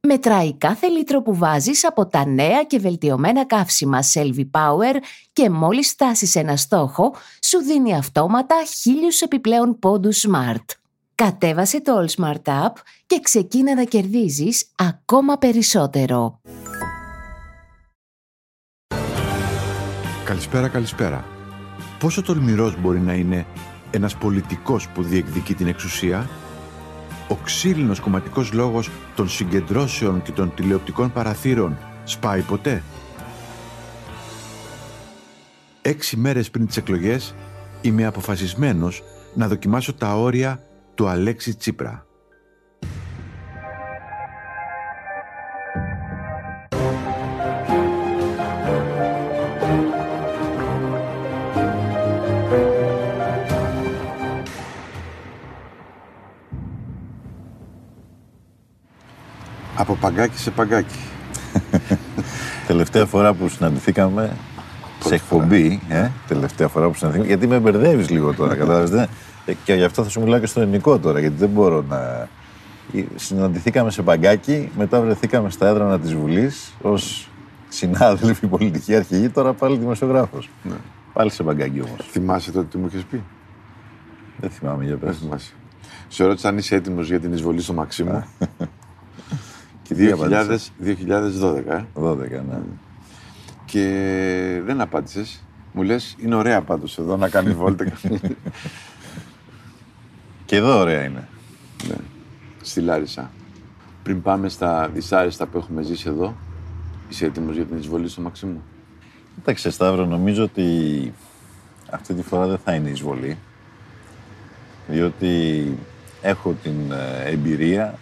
Μετράει κάθε λίτρο που βάζεις από τα νέα και βελτιωμένα καύσιμα Selvi Power και μόλις φτάσεις ένα στόχο, σου δίνει αυτόματα χίλιους επιπλέον πόντους Smart. Κατέβασε το All Smart App και ξεκίνα να κερδίζεις ακόμα περισσότερο. Καλησπέρα, καλησπέρα. Πόσο τολμηρός μπορεί να είναι ένας πολιτικός που διεκδικεί την εξουσία; Ο ξύλινος κομματικός λόγος των συγκεντρώσεων και των τηλεοπτικών παραθύρων σπάει ποτέ; Έξι μέρες πριν τις εκλογές είμαι αποφασισμένος να δοκιμάσω τα όρια του Αλέξη Τσίπρα. Από παγκάκι σε παγκάκι. Τελευταία φορά που συναντηθήκαμε σε εκπομπή, ε, τελευταία φορά που συναντηθήκαμε, γιατί με μπερδεύεις λίγο τώρα, κατάλαβες. και γι' αυτό θα σου μιλάω και στο ελληνικό τώρα, γιατί δεν μπορώ να. Συναντηθήκαμε σε παγκάκι, μετά βρεθήκαμε στα έδρανα της Βουλής ως συνάδελφοι πολιτικοί αρχηγοί, τώρα πάλι δημοσιογράφος. Ναι. Πάλι σε παγκάκι όμως. Θυμάσαι τότε τι μου είχες πει; Δεν θυμάμαι, για πες. Δεν Σε ρώτησα αν είσαι έτοιμος για την εισβολή στο Μαξίμου. 2000, 2012, ε. 12, ναι. Και δεν απάντησες. Μου λες, είναι ωραία πάντως εδώ να κάνει βόλτα. και εδώ ωραία είναι. Ναι. Στη Λάρισα. Πριν πάμε στα δυσάρεστα που έχουμε ζήσει εδώ, είσαι έτοιμος για την εισβολή στο Μαξίμου; Κοίταξε, Σταύρο, νομίζω ότι αυτή τη φορά δεν θα είναι εισβολή. Διότι έχω την ε, εμπειρία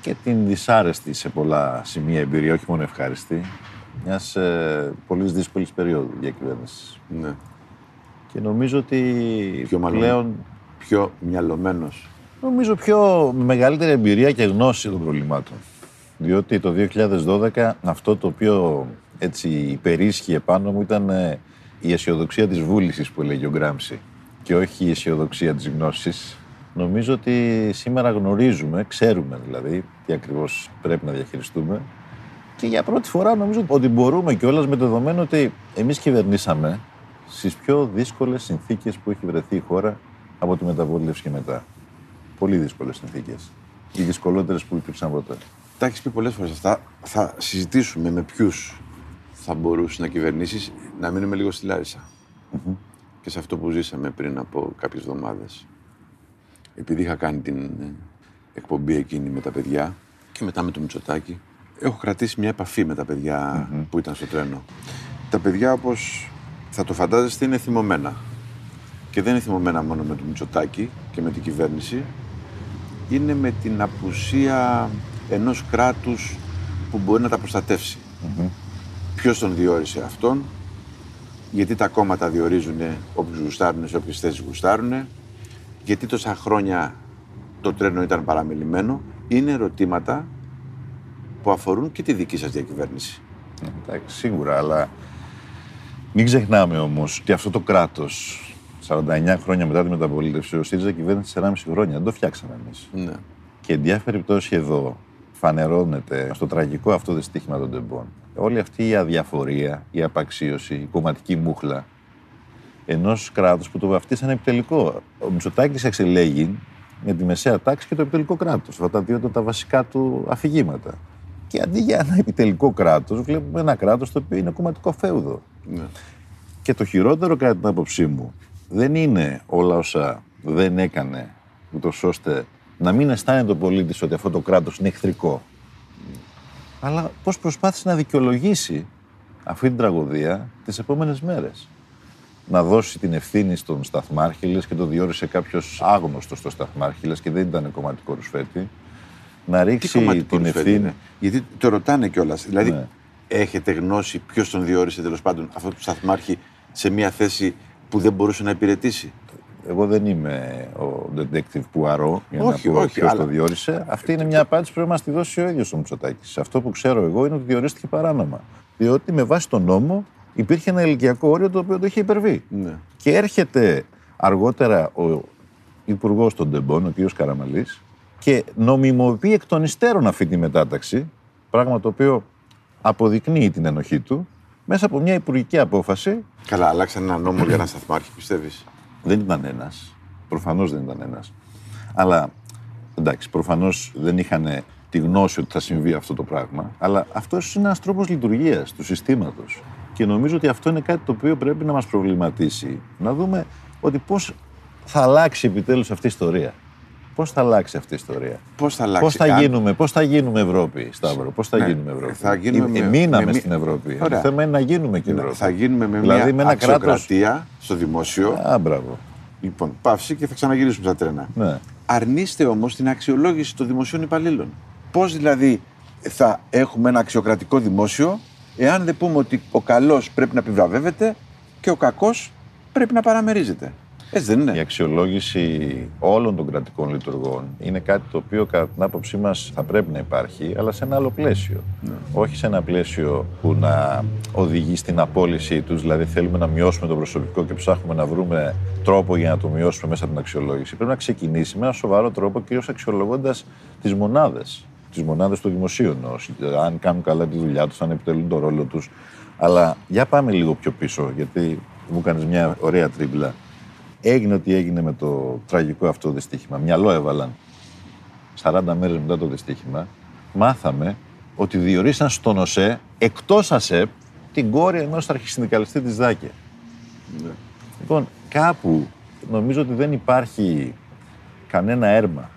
και την δυσάρεστη σε πολλά σημεία εμπειρία, όχι μόνο ευχάριστη, μιας ε, πολύ δύσκολης περίοδου διακυβέρνησης. Ναι. Και νομίζω ότι πιο πλέον. Πιο μυαλωμένος. Νομίζω πιο μεγαλύτερη εμπειρία και γνώση των προβλημάτων. Διότι το 2012 αυτό το οποίο έτσι υπερίσχυε πάνω μου ήταν ε, η αισιοδοξία της βούλησης που έλεγε ο Γκράμψη και όχι η αισιοδοξία της γνώσης Νομίζω ότι σήμερα γνωρίζουμε, ξέρουμε δηλαδή τι ακριβώς πρέπει να διαχειριστούμε και για πρώτη φορά νομίζω ότι μπορούμε κιόλας με το δεδομένο ότι εμείς κυβερνήσαμε στις πιο δύσκολες συνθήκες που έχει βρεθεί η χώρα από τη μεταβόλευση και μετά. Πολύ δύσκολες συνθήκες. Οι δυσκολότερες που υπήρξαν ποτέ. Τα έχεις πει πολλές φορές αυτά. Θα συζητήσουμε με ποιους θα μπορούσε να κυβερνήσεις, να μείνουμε λίγο στη λαρισα Και σε αυτό που ζήσαμε πριν από κάποιες εβδομάδες επειδή είχα κάνει την ε, εκπομπή εκείνη με τα παιδιά και μετά με το Μητσοτάκι, έχω κρατήσει μια επαφή με τα παιδια που ήταν στο τρένο. Τα παιδιά, όπως θα το φαντάζεστε, είναι θυμωμένα. Και δεν είναι θυμωμένα μόνο με το Μητσοτάκι και με την κυβέρνηση, είναι με την απουσία ενός κράτους που μπορεί να τα προστατεύσει. Mm-hmm. Ποιος τον διόρισε αυτόν, γιατί τα κόμματα διορίζουν όποιους γουστάρουν σε όποιες θέσεις γουστάρουν, γιατί τόσα χρόνια το τρένο ήταν παραμελημένο, είναι ερωτήματα που αφορούν και τη δική σας διακυβέρνηση. Εντάξει, σίγουρα, αλλά μην ξεχνάμε όμως ότι αυτό το κράτος 49 χρόνια μετά τη μεταπολίτευση, ο ΣΥΡΙΖΑ κυβέρνησε 4,5 χρόνια. Δεν το φτιάξαμε εμείς. Ναι. Και εν διάφορη περιπτώσει εδώ φανερώνεται στο τραγικό αυτό δυστύχημα των τεμπών. Όλη αυτή η αδιαφορία, η απαξίωση, η κομματική μούχλα ενός κράτους που το βαφτίσανε επιτελικό. Ο Μητσοτάκης εξελέγει με τη μεσαία τάξη και το επιτελικό κράτος. Αυτά τα δύο τα βασικά του αφηγήματα. Και αντί για ένα επιτελικό κράτος, βλέπουμε ένα κράτος το οποίο είναι κομματικό φέουδο. Ναι. Και το χειρότερο, κατά την άποψή μου, δεν είναι όλα όσα δεν έκανε, ούτως ώστε να μην αισθάνεται ο πολίτης ότι αυτό το κράτος είναι εχθρικό. Αλλά πώς προσπάθησε να δικαιολογήσει αυτή την τραγωδία τις επόμενες μέρες να δώσει την ευθύνη στον Σταθμάρχηλες και το διόρισε κάποιος άγνωστος στο Σταθμάρχηλες και δεν ήταν κομματικό ρουσφέτη. Να ρίξει την ευθύνη. Γιατί το ρωτάνε κιόλας. Δηλαδή, ναι. έχετε γνώση ποιος τον διόρισε τέλος πάντων αυτό το σταθμάρχη σε μια θέση που δεν μπορούσε να υπηρετήσει; Εγώ δεν είμαι ο detective που αρώ για Όχι, να πω όχι, ποιος αλλά- το διόρισε. Αυτή είναι μια απάντηση που πρέπει να μας τη δώσει ο ίδιος ο Μητσοτάκης. Αυτό που ξέρω εγώ είναι ότι διορίστηκε παράνομα. Διότι με βάση τον νόμο υπήρχε ένα ηλικιακό όριο το οποίο το είχε υπερβεί. Ναι. Και έρχεται αργότερα ο υπουργός των Τεμπών, ο κ. Καραμαλής, και νομιμοποιεί εκ των υστέρων αυτή τη μετάταξη, πράγμα το οποίο αποδεικνύει την ενοχή του, μέσα από μια υπουργική απόφαση. Καλά, αλλάξαν ένα νόμο για ένα σταθμάρχη, πιστεύεις; Δεν ήταν ένας. Προφανώς δεν ήταν ένας. Αλλά εντάξει, προφανώς δεν είχαν τη γνώση ότι θα συμβεί αυτό το πράγμα. Αλλά αυτός είναι ένας τρόπος λειτουργίας του συστήματος. Και νομίζω ότι αυτό είναι κάτι το οποίο πρέπει να μας προβληματίσει. Να δούμε ότι πώς θα αλλάξει επιτέλους αυτή η ιστορία. Πώς θα αλλάξει αυτή η ιστορία. Πώς θα αλλάξει. Πώς θα, αν- γίνουμε, πώς θα γίνουμε Ευρώπη, Σταύρο, πώς θα Ναι, γίνουμε Ευρώπη. θα γίνουμε Ε, με- μείναμε με μη- στην Ευρώπη. Ωραία. Το θέμα είναι να γίνουμε και Ναι, Ευρώπη. Θα γίνουμε με Δηλαδή, μια με ένα κράτος- αξιοκρατία στο δημόσιο. Α, μπράβο. Λοιπόν, παύση και θα ξαναγυρίσουμε στα τρένα. Ναι. Αρνείστε όμως την αξιολόγηση των δημοσίων υπαλλήλων. Πώς δηλαδή θα έχουμε ένα αξιοκρατικό δημόσιο, εάν δεν πούμε ότι ο καλός πρέπει να επιβραβεύεται και ο κακός πρέπει να παραμερίζεται. Έτσι δεν είναι. Η αξιολόγηση όλων των κρατικών λειτουργών είναι κάτι το οποίο κατά την άποψή μας θα πρέπει να υπάρχει, αλλά σε ένα άλλο πλαίσιο. Όχι σε ένα πλαίσιο που να οδηγεί στην απόλυσή τους, δηλαδή θέλουμε να μειώσουμε το προσωπικό και ψάχνουμε να βρούμε τρόπο για να το μειώσουμε μέσα από την αξιολόγηση. Πρέπει να ξεκινήσει με ένα σοβαρό τρόπο, κυρίως αξιολογώντας τις μονάδες. Τις μονάδες του δημοσίου εννοώ. Αν κάνουν καλά τη δουλειά τους, αν επιτελούν τον ρόλο τους. Αλλά για πάμε λίγο πιο πίσω, γιατί μου κάνεις μια ωραία τρίμπλα. Έγινε ό,τι έγινε με το τραγικό αυτό δυστύχημα. Μυαλό έβαλαν 40 μέρες μετά το δυστύχημα. Μάθαμε ότι διορίσαν στον ΟΣΕ, εκτός ΑΣΕΠ, την κόρη ενός αρχισυνδικαλιστή της ΔΑΚΕ. Λοιπόν, κάπου νομίζω ότι δεν υπάρχει κανένα έρμα.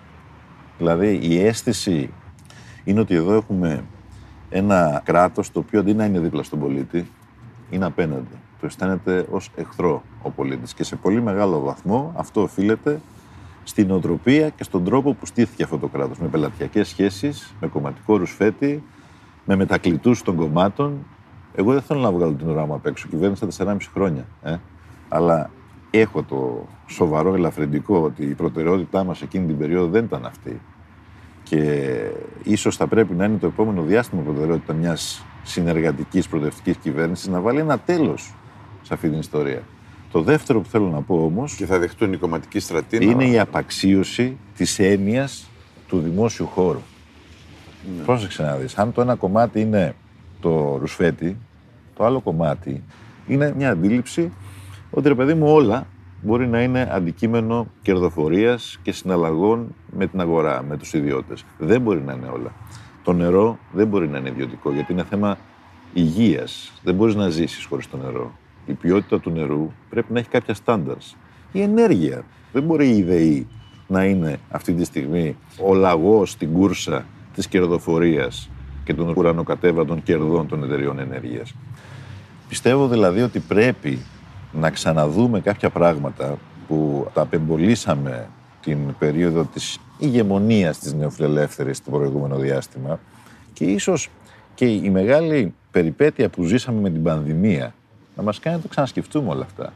Δηλαδή, η αίσθηση είναι ότι εδώ έχουμε ένα κράτος το οποίο αντί να είναι δίπλα στον πολίτη, είναι απέναντι. Το αισθάνεται ως εχθρό ο πολίτης. Και σε πολύ μεγάλο βαθμό αυτό οφείλεται στην οτροπία και στον τρόπο που στήθηκε αυτό το κράτος. Με πελατειακές σχέσεις, με κομματικό ρουσφέτη, με μετακλητούς των κομμάτων. Εγώ δεν θέλω να βγάλω την ουρά μου απ' έξω. Κυβέρνησα 4,5 χρόνια. Ε. Αλλά έχω το σοβαρό ελαφρυντικό ότι η προτεραιότητά μας εκείνη την περίοδο δεν ήταν αυτή. Και ίσως θα πρέπει να είναι το επόμενο διάστημα προτεραιότητα μιας συνεργατικής προοδευτικής κυβέρνησης να βάλει ένα τέλος σε αυτή την ιστορία. Το δεύτερο που θέλω να πω όμως Και θα δεχτούν οι κομματικοί στρατοί. να- είναι η απαξίωση της έννοιας του δημόσιου χώρου. Πρόσεξε να δεις. Αν το ένα κομμάτι είναι το ρουσφέτη, το άλλο κομμάτι είναι μια αντίληψη ότι ρε παιδί μου όλα μπορεί να είναι αντικείμενο κερδοφορίας και συναλλαγών με την αγορά, με τους ιδιώτες. Δεν μπορεί να είναι όλα. Το νερό δεν μπορεί να είναι ιδιωτικό γιατί είναι θέμα υγείας. Δεν μπορείς να ζήσεις χωρίς το νερό. Η ποιότητα του νερού πρέπει να έχει κάποια στάνταρς. Η ενέργεια. Δεν μπορεί η ιδεή να είναι αυτή τη στιγμή ο λαγός στην κούρσα της κερδοφορίας και των ουρανοκατέβατων κερδών των εταιριών ενέργειας. Πιστεύω δηλαδή ότι πρέπει να ξαναδούμε κάποια πράγματα που τα απεμπολίσαμε την περίοδο της ηγεμονίας της νεοφιλελεύθερης το προηγούμενο διάστημα και ίσως και η μεγάλη περιπέτεια που ζήσαμε με την πανδημία να μας κάνει να το ξανασκεφτούμε όλα αυτά.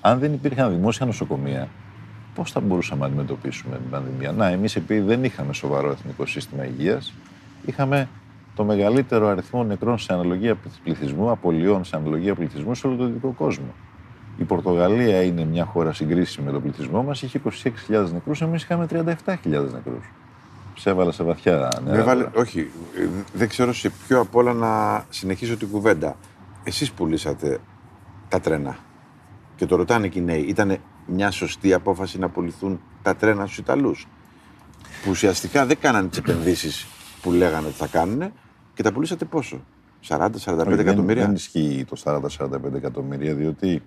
Αν δεν υπήρχαν δημόσια νοσοκομεία, πώς θα μπορούσαμε να αντιμετωπίσουμε την πανδημία; Να, εμείς επειδή δεν είχαμε σοβαρό εθνικό σύστημα υγείας, είχαμε το μεγαλύτερο αριθμό νεκρών σε αναλογία πληθυσμού, απολειών σε αναλογία πληθυσμού σε όλο τον δυτικό κόσμο. Η Πορτογαλία είναι μια χώρα συγκρίσιμη με τον πληθυσμό μας, είχε 26.000 νεκρούς, εμείς είχαμε 37.000 νεκρούς. Σε έβαλα σε βαθιά Με νερά. έβαλε- όχι, ε, δεν ξέρω σε ποιο απ' όλα να συνεχίσω την κουβέντα. Εσείς πουλήσατε τα τρένα και το ρωτάνε και οι νέοι. Ήταν μια σωστή απόφαση να πουληθούν τα τρένα στους Ιταλούς που ουσιαστικά δεν κάνανε τις επενδύσεις που λέγανε ότι θα κάνουν και τα πουλήσατε πόσο, 40-45 Όχι, δεν- εκατομμύρια; Δεν ισχύει το 40-45 εκατομμύρια, διότι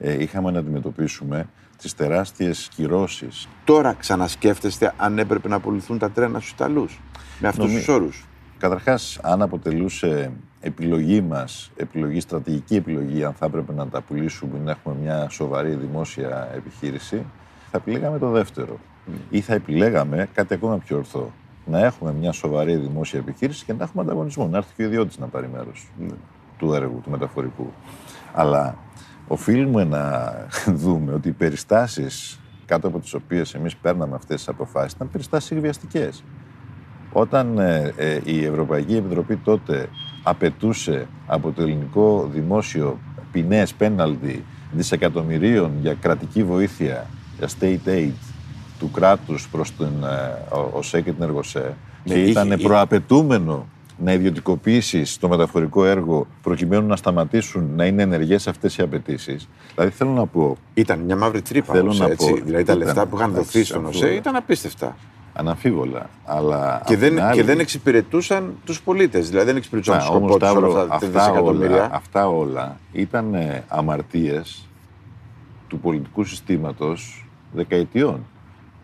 ε, είχαμε να αντιμετωπίσουμε τις τεράστιες κυρώσεις. Τώρα ξανασκέφτεστε αν έπρεπε να πουληθούν τα τρένα στους Ιταλούς με αυτούς Νομι- τους όρους. Καταρχάς, αν αποτελούσε επιλογή μας, επιλογή, στρατηγική επιλογή, αν θα έπρεπε να τα πουλήσουμε ή να έχουμε μια σοβαρή δημόσια επιχείρηση, θα επιλέγαμε το δεύτερο. Ή θα επιλέγαμε κάτι ακόμα πιο ορθό. να έχουμε μια σοβαρή δημόσια επιχείρηση και να έχουμε ανταγωνισμό. Να έρθει και ο ιδιώτης να πάρει μέρος Ναι. του έργου, του μεταφορικού. Αλλά οφείλουμε να δούμε ότι οι περιστάσεις κάτω από τις οποίες εμείς παίρναμε αυτές τις αποφάσεις ήταν περιστάσεις εκβιαστικές. Όταν ε, ε, η Ευρωπαϊκή Επιτροπή τότε απαιτούσε από το ελληνικό δημόσιο ποινές, πέναλτι δισεκατομμυρίων για κρατική βοήθεια, για state aid του κράτους προς την ε, ο- ΟΣΕ και την ΕΡΓΟΣΕ Ναι, και είχε- ήταν είχε- προαπαιτούμενο να ιδιωτικοποιήσεις το μεταφορικό έργο προκειμένου να σταματήσουν να είναι ενεργές αυτές οι απαιτήσεις. Δηλαδή θέλω να πω, Ήταν μια μαύρη τρύπα Θέλω όμως, να έτσι. πω, δηλαδή τα ήταν, λεφτά που είχαν εντάξει, δοθεί στον αυτό- ΟΣΕ ήταν απίστευτα. αναμφίβολα. Αλλά Και απ' δεν, την άλλη- και δεν εξυπηρετούσαν τους πολίτες. Δηλαδή δεν εξυπηρετούσαν Να, τον όμως, σκοπό του όλα Σταύρο, αυτά τα αυτά, όλα, δισεκατομμύρια. αυτά όλα ήταν ε, αμαρτίες του πολιτικού συστήματος δεκαετιών.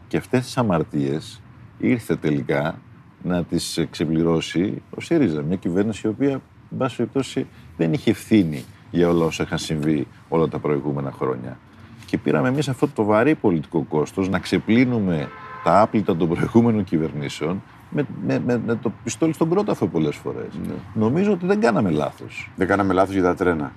Και αυτές τις αμαρτίες ήρθε τελικά να τις ξεπληρώσει ο ΣΥΡΙΖΑ, μια κυβέρνηση η οποία, εν πάση περιπτώσει, δεν είχε ευθύνη για όλα όσα είχαν συμβεί όλα τα προηγούμενα χρόνια. Και πήραμε εμείς αυτό το βαρύ πολιτικό κόστος να ξεπλύνουμε τα άπλυτα των προηγούμενων κυβερνήσεων με, με, με, με το πιστόλι στον κρόταφο πολλές φορές. Νομίζω ότι δεν κάναμε λάθος. Δεν κάναμε λάθος για τα τρένα.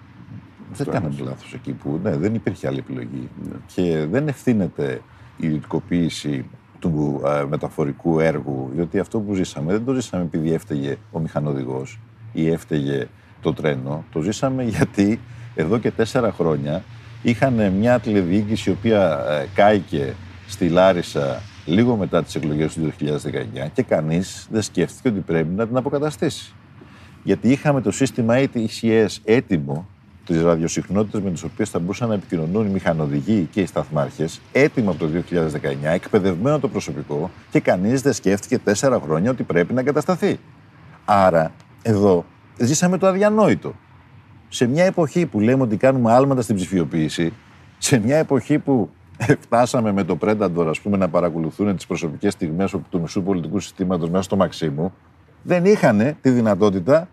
Δεν κάναμε λάθος εκεί που ναι, δεν υπήρχε άλλη επιλογή. Και δεν ευθύνεται η ιδιωτικοποίηση του ε, μεταφορικού έργου, διότι αυτό που ζήσαμε δεν το ζήσαμε επειδή έφταιγε ο μηχανοδηγός ή έφταιγε το τρένο. Το ζήσαμε γιατί εδώ και τέσσερα χρόνια είχαν μια τηλεδιοίκηση η οποία ε, κάηκε στη Λάρισα λίγο μετά τις εκλογές του 2019 και κανείς δεν σκέφτηκε ότι πρέπει να την αποκαταστήσει. Γιατί είχαμε το σύστημα ATCS έτοιμο, τις ραδιοσυχνότητες με τις οποίες θα μπορούσαν να επικοινωνούν οι μηχανοδηγοί και οι σταθμάρχες, έτοιμο από το 2019, εκπαιδευμένο το προσωπικό και κανείς δεν σκέφτηκε τέσσερα χρόνια ότι πρέπει να εγκατασταθεί. Άρα, εδώ ζήσαμε το αδιανόητο. Σε μια εποχή που λέμε ότι κάνουμε άλματα στην ψηφιοποίηση, σε μια εποχή που φτάσαμε με το Predator, ας πούμε, να παρακολουθούν τις προσωπικές στιγμές του μισού πολιτικού συστήματος μέσα στο Μαξίμου, δεν είχαν τη δυνατότητα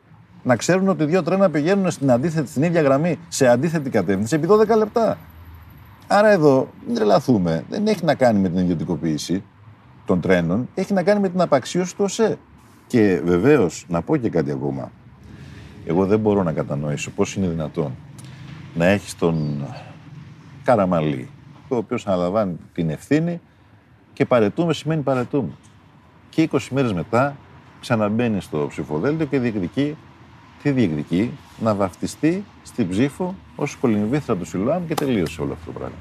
να ξέρουν ότι δύο τρένα πηγαίνουν στην, αντίθετη, στην ίδια γραμμή σε αντίθετη κατεύθυνση επί 12 λεπτά. Άρα εδώ μην τρελαθούμε. Δεν έχει να κάνει με την ιδιωτικοποίηση των τρένων, έχει να κάνει με την απαξίωση του ΟΣΕ. Και βεβαίως, να πω και κάτι ακόμα. Εγώ δεν μπορώ να κατανοήσω πώς είναι δυνατόν να έχεις τον Καραμαλή, ο οποίος αναλαμβάνει την ευθύνη και παρετούμε σημαίνει παρετούμε. Και 20 μέρες μετά ξαναμπαίνει στο ψηφοδέλτιο και διεκδικεί, τι διεκδικεί, να βαφτιστεί στην ψήφο ως κολυμβήθρα του Σιλουάμ και τελείωσε όλο αυτό το πράγμα.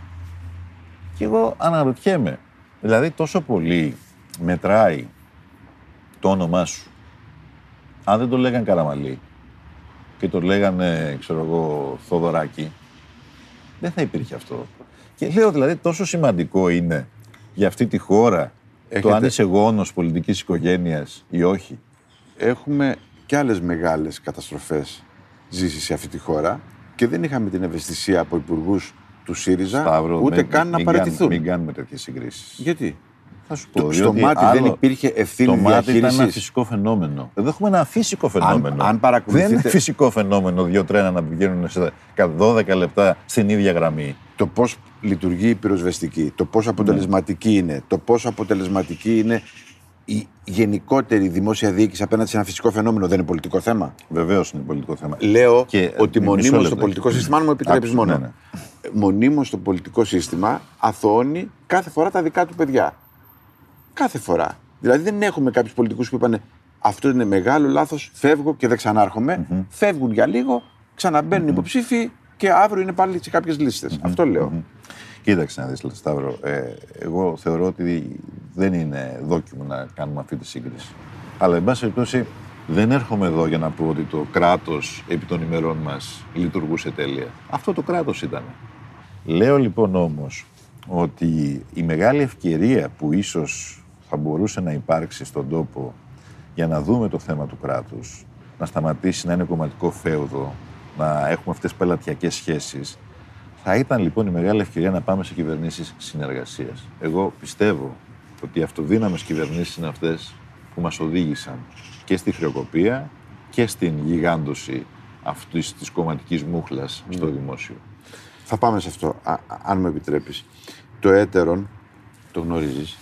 Και εγώ αναρωτιέμαι, δηλαδή τόσο πολύ μετράει το όνομά σου. Αν δεν το λέγαν Καραμαλή και το λέγανε, ξέρω εγώ, Θοδωράκη, δεν θα υπήρχε αυτό. Και λέω δηλαδή τόσο σημαντικό είναι για αυτή τη χώρα το Έχετε- αν είσαι γόνος πολιτικής οικογένειας ή όχι. Έχουμε και άλλες μεγάλες καταστροφές ζήσει σε αυτή τη χώρα και δεν είχαμε την ευαισθησία από υπουργούς του ΣΥΡΙΖΑ Σταύρο, ούτε μην- καν να μην παραιτηθούν. κάνουμε- Μην κάνουμε τέτοιες συγκρίσεις. Γιατί; Θα σου πω, Το, στο διότι μάτι άλλο- δεν υπήρχε ευθύνη Το μάτι ήταν ένα διαχείρισης. φυσικό φαινόμενο. Εδώ έχουμε ένα φυσικό φαινόμενο. αν παρακολουθείτε- Δεν είναι φυσικό φαινόμενο δύο τρένα να πηγαίνουν σε 12 λεπτά στην ίδια γραμμή. το πώς λειτουργεί η πυροσβεστική, το πόσο αποτελεσματική είναι, το πόσο αποτελεσματική είναι η γενικότερη δημόσια διοίκηση απέναντι σε ένα φυσικό φαινόμενο δεν είναι πολιτικό θέμα; Βεβαίως είναι πολιτικό θέμα. Λέω Και, ότι ε, μισό μονίμως λεπτό. το πολιτικό σύστημα, αν μου επιτρέπει Άκουσα, μόνο. ναι, ναι. Μονίμως το πολιτικό σύστημα αθωώνει κάθε φορά τα δικά του παιδιά. Κάθε φορά. Δηλαδή δεν έχουμε κάποιους πολιτικούς που είπαν Αυτό είναι μεγάλο λάθος, φεύγω και δεν ξαναρχομαι Φεύγουν για λίγο, ξαναμπαίνουν υποψήφοι και αύριο είναι πάλι σε κάποιες λίστες. Αυτό λέω. Κοίταξε να δεις, Σταύρο. Ε, εγώ θεωρώ ότι δεν είναι δόκιμο να κάνουμε αυτή τη σύγκριση. Αλλά, εν πάση περιπτώσει, δεν έρχομαι εδώ για να πω ότι το κράτος επί των ημερών μας λειτουργούσε τέλεια. Αυτό το κράτος ήταν. Λέω λοιπόν όμως ότι η μεγάλη ευκαιρία που ίσως θα μπορούσε να υπάρξει στον τόπο για να δούμε το θέμα του κράτους, να σταματήσει να είναι κομματικό φέουδο, να έχουμε αυτές τις πελατειακές σχέσεις, θα ήταν λοιπόν η μεγάλη ευκαιρία να πάμε σε κυβερνήσεις συνεργασίας. Εγώ πιστεύω ότι οι αυτοδύναμες κυβερνήσεις είναι αυτές που μας οδήγησαν και στη χρεοκοπία και στην γιγάντωση αυτής της κομματικής μούχλας στο δημόσιο. Θα πάμε σε αυτό, α- α- αν μου επιτρέπεις. Το έτερον, το γνωρίζεις,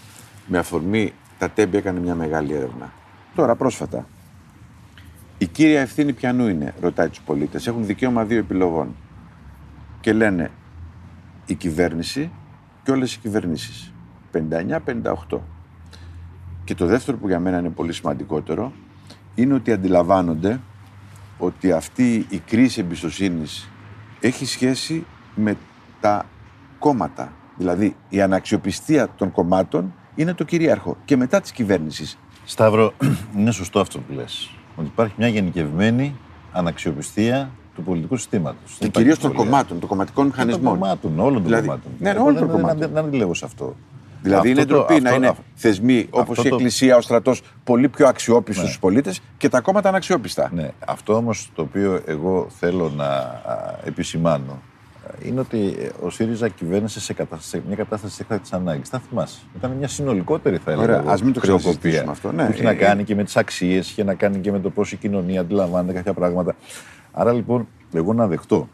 με αφορμή τα τέμπη έκανε μια μεγάλη έρευνα. Τώρα πρόσφατα. Η κύρια ευθύνη πιανού είναι, ρωτάει τους πολίτες. Έχουν δικαίωμα δύο επιλογών. Και λένε η κυβέρνηση και όλες οι κυβερνήσεις. 59-58. Και το δεύτερο που για μένα είναι πολύ σημαντικότερο είναι ότι αντιλαμβάνονται ότι αυτή η κρίση εμπιστοσύνης έχει σχέση με τα κόμματα. Δηλαδή η αναξιοπιστία των κομμάτων είναι το κυρίαρχο και μετά της κυβέρνησης. Σταύρο, είναι σωστό αυτό που λες. Ότι υπάρχει μια γενικευμένη αναξιοπιστία του πολιτικού συστήματος. Και κυρίως των κομμάτων, των κομματικών μηχανισμών. Των κομμάτων, όλων των Δηλαδή, κομμάτων. ναι, Εγώ όλων δεν- των δεν- κομμάτων. Δεν αντιλέγω σε αυτό. Δηλαδή είναι Αυτό το- ντροπή να αυτό- είναι αυτό- θεσμοί όπως αυτό η το- Εκκλησία, ο στρατός πολύ πιο αξιόπιστος στους πολίτες και τα κόμματα αναξιόπιστα. Ναι, αυτό όμως το οποίο εγώ θέλω να α, επισημάνω α, είναι ότι ε, ο ΣΥΡΙΖΑ κυβέρνησε σε, κατα... σε μια κατάσταση έκτακτη ανάγκης. Θα θυμάσαι. Ήταν μια συνολικότερη, θα έλεγα. Ωραία, εγώ, ας μην το χρεοκοπία, ξανασυζητήσουμε αυτό, ναι. Που είχε Ε, να ε, κάνει και με τις αξίες, είχε να κάνει και με το πώς η κοινωνία αντιλαμβάνεται κάποια πράγματα. Άρα λοιπόν, εγώ να δεχτώ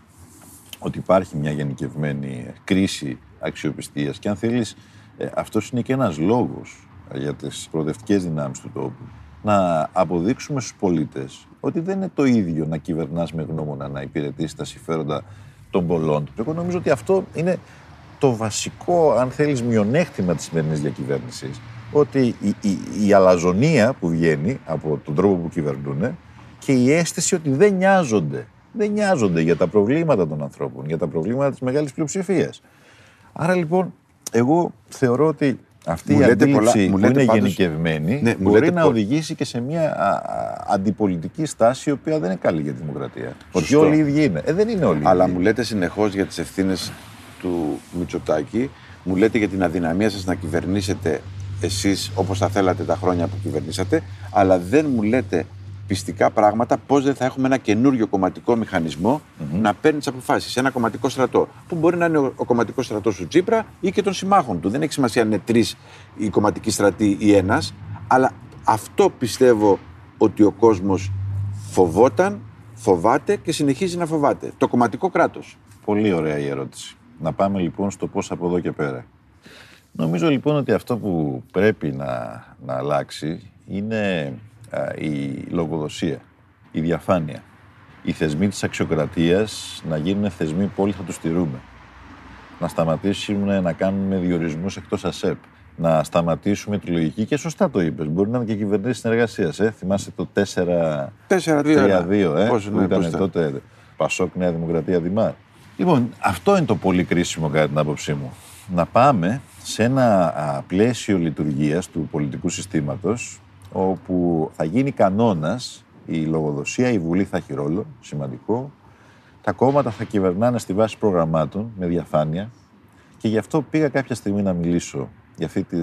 ότι υπάρχει μια γενικευμένη κρίση αξιοπιστίας και αν θέλεις ε, αυτός είναι και ένας λόγος για τις προοδευτικές δυνάμεις του τόπου να αποδείξουμε στους πολίτες ότι δεν είναι το ίδιο να κυβερνάς με γνώμονα να υπηρετείς τα συμφέροντα των πολλών του. Εγώ νομίζω ότι αυτό είναι το βασικό, αν θέλεις, μειονέκτημα της σημερινής διακυβέρνησης. Ότι η, η, η αλαζονία που βγαίνει από τον τρόπο που κυβερνούν και η αίσθηση ότι δεν νοιάζονται. Δεν νοιάζονται για τα προβλήματα των ανθρώπων, για τα προβλήματα της μεγάλης πλειοψηφίας. Άρα λοιπόν, εγώ θεωρώ ότι αυτή Μου η λέτε αντίληψη πολλά- μου που λέτε είναι πάντως- γενικευμένη Ναι, μου μπορεί λέτε να πο- οδηγήσει και σε μια α, α, αντιπολιτική στάση η οποία δεν είναι καλή για τη δημοκρατία. Ότι Σωστό. όλοι οι ίδιοι είναι. Ε, δεν είναι όλοι οι Αλλά ίδιοι. μου λέτε συνεχώς για τις ευθύνες του Μητσοτάκη, μου λέτε για την αδυναμία σας να κυβερνήσετε εσείς όπως θα θέλατε τα χρόνια που κυβερνήσατε, αλλά δεν μου λέτε πιστικά πράγματα πώς δεν θα έχουμε ένα καινούριο κομματικό μηχανισμό να παίρνεις τι αποφάσει. Ένα κομματικό στρατό. Που μπορεί να είναι ο, ο κομματικός στρατός του Τσίπρα ή και των συμμάχων του. Δεν έχει σημασία αν είναι τρεις οι κομματικοί στρατοί ή ένας. Αλλά αυτό πιστεύω ότι ο κόσμος φοβόταν, φοβάται και συνεχίζει να φοβάται. Το κομματικό κράτος. Πολύ ωραία η ερώτηση. Να πάμε λοιπόν στο πώς από εδώ και πέρα. Νομίζω λοιπόν ότι αυτό που πρέπει να, να αλλάξει είναι α, η λογοδοσία, η διαφάνεια. Οι θεσμοί της αξιοκρατίας να γίνουν θεσμοί που όλοι θα τους στηρούμε. Να σταματήσουμε να κάνουμε διορισμούς εκτός ΑΣΕΠ. Να σταματήσουμε τη λογική και σωστά το είπες. Μπορεί να είναι και κυβερνήσει συνεργασίας. Ε. Θυμάσαι το 4 4-2-1. 3-2, ε, Πώς, που ναι, ήταν πώς ήταν. τότε Πασόκ Νέα Δημοκρατία Δημάρ. Λοιπόν, αυτό είναι το πολύ κρίσιμο κατά την άποψή μου. Να πάμε σε ένα α, πλαίσιο λειτουργίας του πολιτικού συστήματος όπου θα γίνει κανόνας η λογοδοσία, η Βουλή θα έχει ρόλο, σημαντικό. Τα κόμματα θα κυβερνάνε στη βάση προγραμμάτων με διαφάνεια και γι' αυτό πήγα κάποια στιγμή να μιλήσω για αυτή τη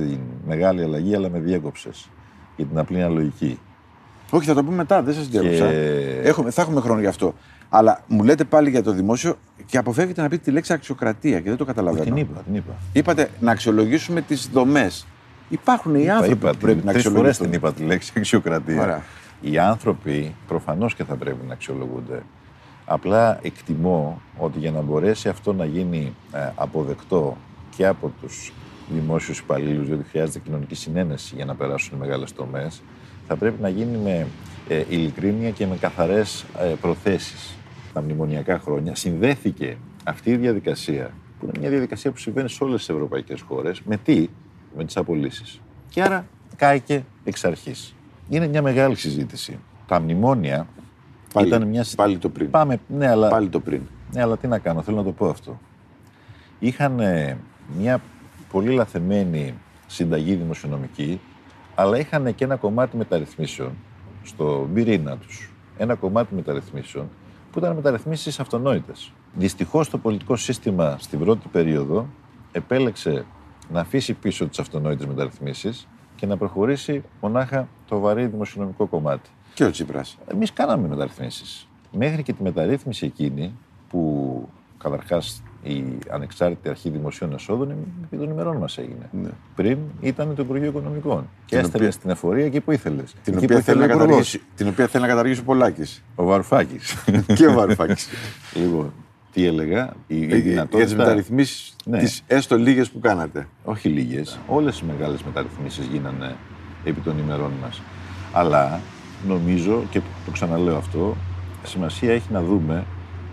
μεγάλη αλλαγή, αλλά με διέκοψες για την απλή αναλογική. Όχι, θα το πούμε μετά, δεν σας διέκοψα. Και- Έχουμε, θα έχουμε χρόνο γι' αυτό. Αλλά μου λέτε πάλι για το δημόσιο και αποφεύγετε να πείτε τη λέξη αξιοκρατία και δεν το καταλαβαίνω. Την είπα, την είπα. Είπατε να αξιολογήσουμε τις δομές. Υπάρχουν οι άνθρωποι είπα, που πρέπει την- να τρεις φορές αξιολογήσουν. την είπα τη λέξη αξιοκρατία. Ωραία. Οι άνθρωποι προφανώς και θα πρέπει να αξιολογούνται. Απλά εκτιμώ ότι για να μπορέσει αυτό να γίνει ε, αποδεκτό και από τους δημόσιους υπαλλήλους, διότι χρειάζεται κοινωνική συνένεση για να περάσουν οι μεγάλες τομές, θα πρέπει να γίνει με ε, ειλικρίνεια και με καθαρές ε, προθέσεις. Τα μνημονιακά χρόνια συνδέθηκε αυτή η διαδικασία, που είναι μια διαδικασία που συμβαίνει σε όλες τις ευρωπαϊκές χώρες, με τι, με τις απολύσεις. Και άρα κάηκε εξ αρχής. Είναι μια μεγάλη συζήτηση. Τα μνημόνια Πάλι, ήταν μια... πάλι το πριν. Πάμε, ναι, αλλά... Πάλι το πριν. Ναι, αλλά τι να κάνω, θέλω να το πω αυτό. Είχαν ε, μια πολύ λαθεμένη συνταγή δημοσιονομική, αλλά είχαν και ένα κομμάτι μεταρρυθμίσεων στο πυρήνα τους. Ένα κομμάτι μεταρρυθμίσεων που ήταν μεταρρυθμίσεις αυτονόητες. Δυστυχώς το πολιτικό σύστημα στην πρώτη περίοδο επέλεξε να αφήσει πίσω τις αυτονόητες μεταρρυθμίσεις και να προχωρήσει μονάχα το βαρύ δημοσιονομικό κομμάτι. Και ο Τσίπρας. Εμείς κάναμε μεταρρυθμίσεις. Μέχρι και τη μεταρρύθμιση εκείνη που καταρχάς η ανεξάρτητη αρχή δημοσίων εσόδων επί των ημερών μας έγινε. Ναι. Πριν ήταν το Υπουργείο Οικονομικών. Και Την έστελνες οποία- στην εφορία εκεί που ήθελες. Την οποία, θέλει να καταργήσει, την οποία θέλει να καταργήσει ο Πολάκης. Ο Βαρουφάκης. και ο Βαρουφάκης. λοιπόν, τι έλεγα, η, η Ε, Για δυνατότητα. τις μεταρρυθμίσεις, Ναι. τις έστω λίγες που κάνατε. Όχι λίγες. Όλες οι μεγάλες μεταρρυθμίσεις γίνανε επί των ημερών μας. Αλλά νομίζω, και το ξαναλέω αυτό, σημασία έχει να δούμε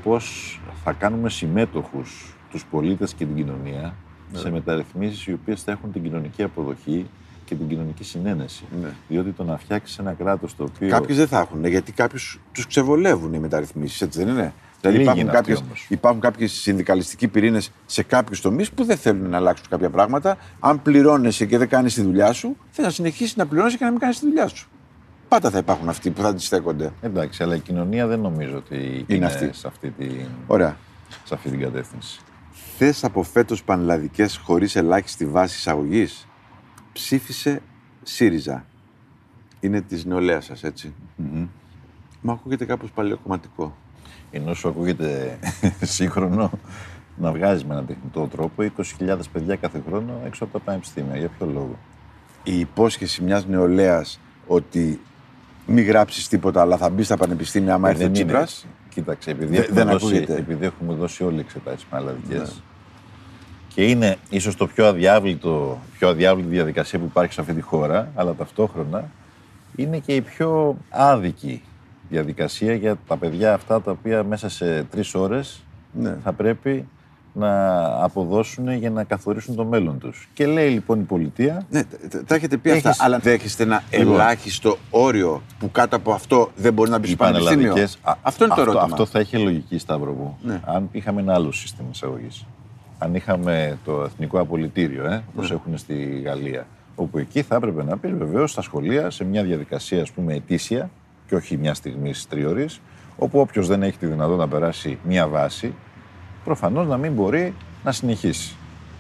πώς θα κάνουμε συμμέτοχους τους πολίτες και την κοινωνία Ναι. σε μεταρρυθμίσεις οι οποίες θα έχουν την κοινωνική αποδοχή και την κοινωνική συνένεση. Ναι. Διότι το να φτιάξεις ένα κράτος το οποίο. Κάποιοι δεν θα έχουν, γιατί κάποιους τους ξεβολεύουν οι μεταρρυθμίσεις, έτσι δεν είναι; Δηλαδή Λίγοι υπάρχουν, είναι αυτοί κάποιες, όμως. υπάρχουν κάποιοι συνδικαλιστικοί πυρήνες σε κάποιους τομείς που δεν θέλουν να αλλάξουν κάποια πράγματα. Αν πληρώνεσαι και δεν κάνεις τη δουλειά σου, θε να συνεχίσεις να πληρώνεσαι και να μην κάνεις τη δουλειά σου. Πάντα θα υπάρχουν αυτοί που θα αντιστέκονται. Εντάξει, αλλά η κοινωνία δεν νομίζω ότι είναι, αυτή. Σε, αυτή την, Ωραία. σε αυτή την κατεύθυνση. Θες από φέτος πανελλαδικές χωρίς ελάχιστη βάση εισαγωγής; Ψήφισε ΣΥΡΙΖΑ. Είναι της νεολαίας σας, ετσι Μα ακούγεται κάπως παλαιοκομματικό. Ενώ σου ακούγεται σύγχρονο να βγάζεις με έναν τεχνητό τρόπο 20.000 παιδιά κάθε χρόνο έξω από τα πανεπιστήμια. Για ποιο λόγο; η υπόσχεση μιας νεολαίας ότι μην γράψεις τίποτα, αλλά θα μπεις στα πανεπιστήμια άμα Ε, έρθει ο δεν είναι Τσίπρας; έτσι. Κοίταξε, επειδή, Δεν- έχουμε δεν δώσει, ακούγεται. επειδή έχουμε δώσει όλοι εξετάσεις πανελλαδικέ. Ναι. Και είναι ίσως το πιο αδιάβλητο, πιο αδιάβλητη διαδικασία που υπάρχει σε αυτή τη χώρα, αλλά ταυτόχρονα είναι και η πιο άδικη διαδικασία για τα παιδιά αυτά τα οποία μέσα σε τρεις ώρες Ναι. θα πρέπει να αποδώσουν για να καθορίσουν το μέλλον τους. Και λέει λοιπόν η πολιτεία, Ναι, τα- τα- τα έχετε πει Έχεις- αυτά, αλλά δέχεστε ένα Λοιπόν. ελάχιστο όριο που κάτω από αυτό δεν μπορεί να μπει οι στο πανεπιστήμιο; πανελλαδικές... Α, Αυτό είναι το ερώτημα. Αυτό θα είχε λογική, Σταύρο μου. Ναι. Αν είχαμε ένα άλλο σύστημα εισαγωγής. Αν είχαμε το εθνικό απολυτήριο, ε, όπως Ναι. έχουν στη Γαλλία, όπου εκεί θα έπρεπε να πεις βεβαίως στα σχολεία σε μια διαδικασία ας πούμε ετήσια και όχι μια στιγμή τριώρη, όπου όποιος δεν έχει τη δυνατότητα να περάσει μια βάση, προφανώς να μην μπορεί να συνεχίσει.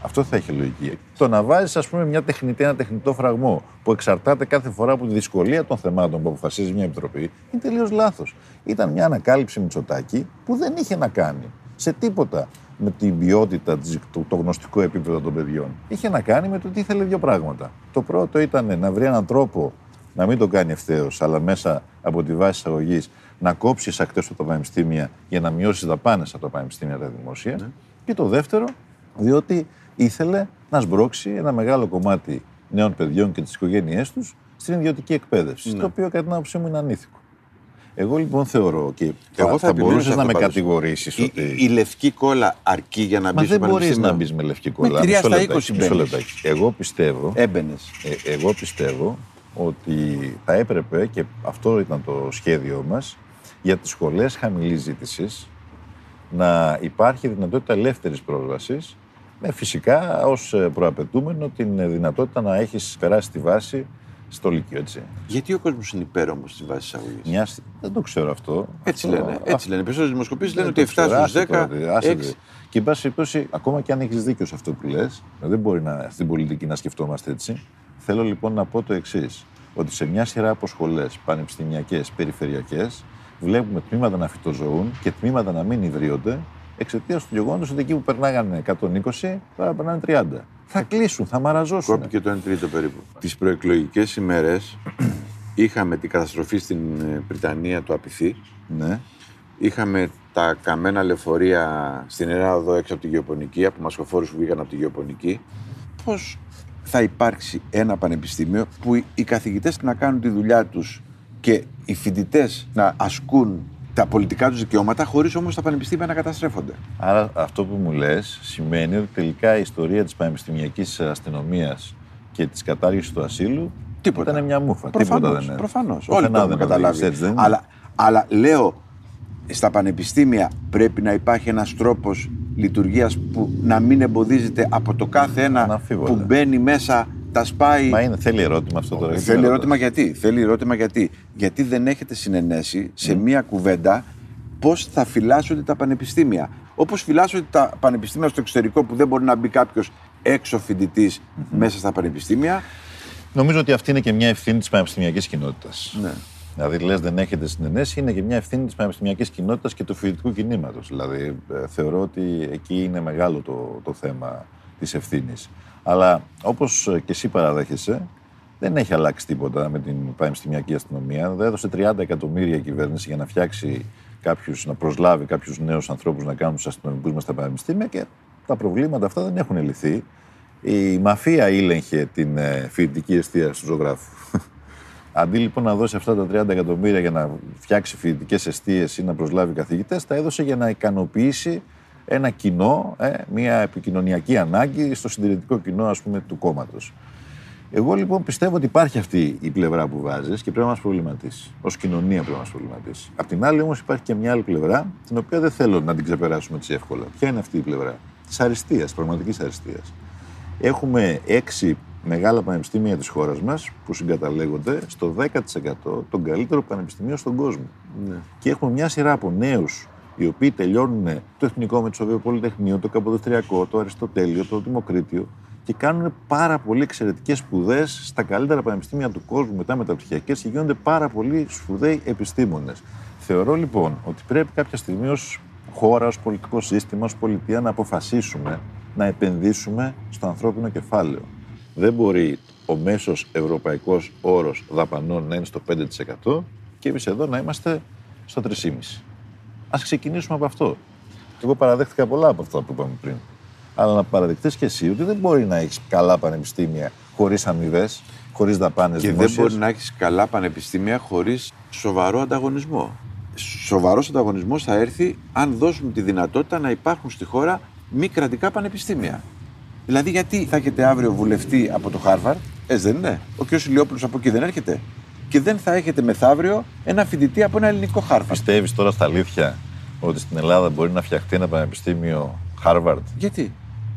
Αυτό θα έχει λογική. Το να βάζεις, ας πούμε, μια τεχνητή, ένα τεχνητό φραγμό που εξαρτάται κάθε φορά από τη δυσκολία των θεμάτων που αποφασίζει μια επιτροπή είναι τελείως λάθος. Ήταν μια ανακάλυψη Μητσοτάκη που δεν είχε να κάνει σε τίποτα με την ποιότητα, της- το, το γνωστικό επίπεδο των παιδιών. Είχε να κάνει με το ότι ήθελε δύο πράγματα. Το πρώτο ήταν να βρει έναν τρόπο να μην το κάνει ευθέως, αλλά μέσα από τη βάση εισαγωγή να κόψεις ακτές από τα πανεπιστήμια για να μειώσεις δαπάνες από τα πανεπιστήμια τα δημόσια. Και το δεύτερο, διότι ήθελε να σμπρώξει ένα μεγάλο κομμάτι νέων παιδιών και τι οικογένειές τους στην ιδιωτική εκπαίδευση. Το οποίο κατά την άποψή μου είναι ανήθικο. Εγώ λοιπόν θεωρώ και Εγώ θα θα, επιμείνω σε μπορούσε αυτό να με πάντως. κατηγορήσεις Η, ότι. η λευκή κόλλα αρκεί για να μπει Μα στο δεν μπορείς πανεπιστήμιο; να μπεις με λευκή κόλλα. τρία Μισό στα λεπτάκι, 20 μισό μπαίνεις. λεπτάκι. Εγώ πιστεύω Έμπαινες. ε, εγώ πιστεύω ότι θα έπρεπε, και αυτό ήταν το σχέδιό μας, για τις σχολές χαμηλής ζήτησης να υπάρχει δυνατότητα ελεύθερης πρόσβασης, με φυσικά ως ε, προαπαιτούμενο την ε, δυνατότητα να έχεις περάσει τη βάση στο Λύκειο, έτσι. Γιατί ο κόσμος είναι υπέρ όμως της βάσης εισαγωγής; Μια, στι- δεν το ξέρω αυτό. Έτσι Αυτό- λένε. Έτσι λένε. Οι περισσότερε δημοσκοπήσεις λένε δεν ότι το 7 ξέρω. στους Άσε τώρα, 10. άσε 6. δε. Και εν πάση περιπτώσει, ακόμα και αν έχεις δίκιο σε αυτό που λες, δεν μπορεί να, στην πολιτική να σκεφτόμαστε έτσι. Θέλω λοιπόν να πω το εξής. Ότι σε μια σειρά από σχολές, πανεπιστημιακές, περιφερειακές, βλέπουμε τμήματα να φυτοζωούν και τμήματα να μην ιδρύονται εξαιτίας του γεγονότος ότι εκεί που περνάγανε 120, τώρα περνάνε 30. Θα κλείσουν, θα μαραζώσουν. Κόπηκε το 1 τρίτο περίπου. Τις προεκλογικές ημέρες είχαμε την καταστροφή στην ε, Βρυτανία του Απιθή. Ναι. Είχαμε τα καμένα λεωφορεία στην Ελλάδα έξω από τη γεωπονική, από μασκοφόρου που βγήκαν από τη γεωπονική. Πώς θα υπάρξει ένα πανεπιστήμιο που οι- οι καθηγητές να κάνουν τη δουλειά τους και οι φοιτητές να ασκούν τα πολιτικά τους δικαιώματα, χωρίς όμως τα πανεπιστήμια να καταστρέφονται. Άρα αυτό που μου λες σημαίνει ότι τελικά η ιστορία της πανεπιστημιακής αστυνομίας και της κατάργησης του ασύλου Τίποτα. ήταν μια μούφα. Προφανώς, Τίποτα δεν είναι. προφανώς. Πουθενά Όλοι το έχουμε δεν καταλάβει. οδήγησε, έτσι δεν είναι. αλλά, αλλά λέω, στα πανεπιστήμια πρέπει να υπάρχει ένας τρόπος λειτουργίας που να μην εμποδίζεται από το κάθε ένα Αναμφίβολα. που μπαίνει μέσα, τα σπάει. Μα είναι, θέλει ερώτημα αυτό τώρα. γιατί Θέλει με ερώτημα ρωτάς. γιατί. Θέλει ερώτημα γιατί. Γιατί δεν έχετε συνενέσει σε μία κουβέντα πώς θα φυλάσσονται τα πανεπιστήμια. Όπως φυλάσσονται τα πανεπιστήμια στο εξωτερικό που δεν μπορεί να μπει κάποιος έξω φοιτητής μέσα στα πανεπιστήμια. Νομίζω ότι αυτή είναι και μια ευθύνη της πανεπιστημιακής κοινότητας. Ναι. Δηλαδή, λες, δεν έχετε συνενέσει, είναι και μια ευθύνη της πανεπιστημιακής κοινότητας και του φοιτητικού κινήματος. Δηλαδή, ε, θεωρώ ότι εκεί είναι μεγάλο το, το θέμα της ευθύνης. Αλλά όπως και εσύ παραδέχεσαι, δεν έχει αλλάξει τίποτα με την πανεπιστημιακή αστυνομία. Δεν έδωσε 30 εκατομμύρια η κυβέρνηση για να φτιάξει κάποιους, να προσλάβει κάποιους νέους ανθρώπους να κάνουν τους αστυνομικούς μας στα πανεπιστήμια και τα προβλήματα αυτά δεν έχουν λυθεί. Η μαφία ήλεγχε την ε, φοιτητική εστίαση του ζωγράφους. Αντί λοιπόν να δώσει αυτά τα 30 εκατομμύρια για να φτιάξει φοιτητικές αιστείες ή να προσλάβει καθηγητές, τα έδωσε για να ικανοποιήσει ένα κοινό, ε, μια επικοινωνιακή ανάγκη στο συντηρητικό κοινό ας πούμε, του κόμματος. Εγώ λοιπόν πιστεύω ότι υπάρχει αυτή η πλευρά που βάζεις και πρέπει να μας προβληματίσει. Ω κοινωνία πρέπει να μας προβληματίσει. Απ' την άλλη όμως υπάρχει και μια άλλη πλευρά, την οποία δεν θέλω να την ξεπεράσουμε έτσι εύκολα. Ποια είναι αυτή η πλευρά, της αριστείας, της πραγματικής αριστείας. Έχουμε έξι μεγάλα πανεπιστήμια της χώρας μας που συγκαταλέγονται στο 10% των καλύτερων πανεπιστημίων στον κόσμο. Ναι. Και έχουμε μια σειρά από νέους οι οποίοι τελειώνουν το Εθνικό Μετσοβείο Πολυτεχνείο, το Καποδιστριακό, το Αριστοτέλειο, το Δημοκρίτιο και κάνουν πάρα πολύ εξαιρετικές σπουδές στα καλύτερα πανεπιστήμια του κόσμου, μετά μεταπτυχιακέ και γίνονται πάρα πολύ σπουδαίοι επιστήμονες. Θεωρώ λοιπόν ότι πρέπει κάποια στιγμή ως χώρα, ως πολιτικό σύστημα, ως πολιτεία να αποφασίσουμε να επενδύσουμε στο ανθρώπινο κεφάλαιο. Δεν μπορεί ο μέσος ευρωπαϊκός όρος δαπανών να είναι στο 5% και εμείς εδώ να είμαστε στο 3,5%. Ας ξεκινήσουμε από αυτό. Εγώ παραδέχτηκα πολλά από αυτά που είπαμε πριν. Αλλά να παραδεχτείς και εσύ ότι δεν μπορεί να έχεις καλά πανεπιστήμια χωρίς αμοιβές, χωρίς δαπάνες Και δεν μπορεί να έχεις καλά πανεπιστήμια χωρίς σοβαρό ανταγωνισμό. Σοβαρός ανταγωνισμός θα έρθει αν δώσουμε τη δυνατότητα να υπάρχουν στη χώρα μη κρατικά πανεπιστήμια. Δηλαδή, γιατί θα έχετε αύριο βουλευτή από το Χάρβαρντ, έτσι δεν είναι. Ο κ. Ηλιόπουλος από εκεί δεν έρχεται. Και δεν θα έχετε μεθαύριο ένα φοιτητή από ένα ελληνικό Χάρβαρντ. Πιστεύεις τώρα στα αλήθεια ότι στην Ελλάδα μπορεί να φτιαχτεί ένα πανεπιστήμιο Χάρβαρντ. Γιατί;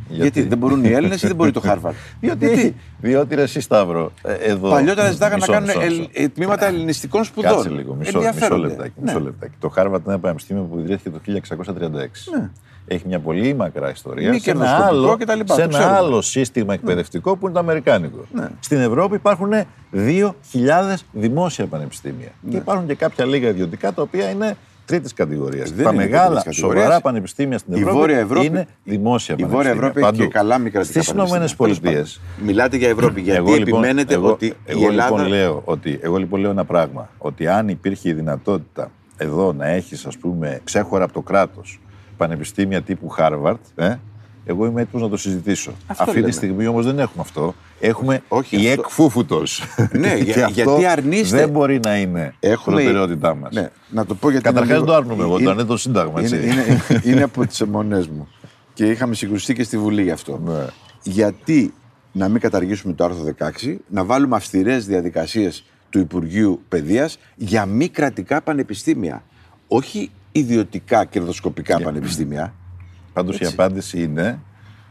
Γιατί; δεν μπορούν οι Έλληνες ή δεν μπορεί το Χάρβαρντ. διότι, Γιατί; διότι ρε εσύ Σταύρο, ε, εδώ... Παλιότερα ζητάγανε να κάνουν ε, τμήματα ελληνιστικών σπουδών. Κάτσε λίγο, μισό, μισό λεπτάκι. Ναι. Μισό λεπτάκι. Το Χάρβαρντ είναι ένα πανεπιστήμιο που ιδρύθηκε το 1636. Ναι έχει μια πολύ μακρά ιστορία. Μη σε ένα, άλλο, και σε ένα άλλο σύστημα εκπαιδευτικό ναι. που είναι το Αμερικάνικο. Ναι. Στην Ευρώπη υπάρχουν 2.000 δημόσια πανεπιστήμια. Ναι. Και υπάρχουν και κάποια λίγα ιδιωτικά τα οποία είναι τρίτης κατηγορίας. Τα μεγάλα, σοβαρά πανεπιστήμια στην Ευρώπη, Ευρώπη είναι δημόσια η πανεπιστήμια. Η Βόρεια Ευρώπη έχει και καλά μικρά Στις Ηνωμένες Πολιτείες. Μιλάτε για Ευρώπη. Γιατί εγώ, λοιπόν, επιμένετε εγώ, ότι εγώ, η Ελλάδα. Λοιπόν λέω ότι, εγώ λοιπόν λέω ένα πράγμα. Ότι αν υπήρχε η δυνατότητα εδώ να έχεις, ας πούμε, ξέχωρα από το κράτος πανεπιστήμια τύπου Harvard, ε, εγώ είμαι έτοιμος να το συζητήσω. Αυτό Αυτή λέμε. τη στιγμή όμως δεν έχουμε αυτό. Έχουμε Όχι, η εκφούφουτο. Ναι, για, γιατί αρνείστε. Δεν μπορεί να είναι έχουμε... προτεραιότητά μας. Ναι, να το πω γιατί. Καταρχάς δεν το άρνουμε εγώ, το είναι το Σύνταγμα. Είναι, είναι, είναι από τις αιμονές μου. Και είχαμε συγκρουστεί και στη Βουλή γι' αυτό. Ναι. Γιατί να μην καταργήσουμε το άρθρο 16, να βάλουμε αυστηρές διαδικασίες του Υπουργείου Παιδείας για μη κρατικά πανεπιστήμια. Όχι ιδιωτικά κερδοσκοπικά πανεπιστήμια. Πάντως η απάντηση είναι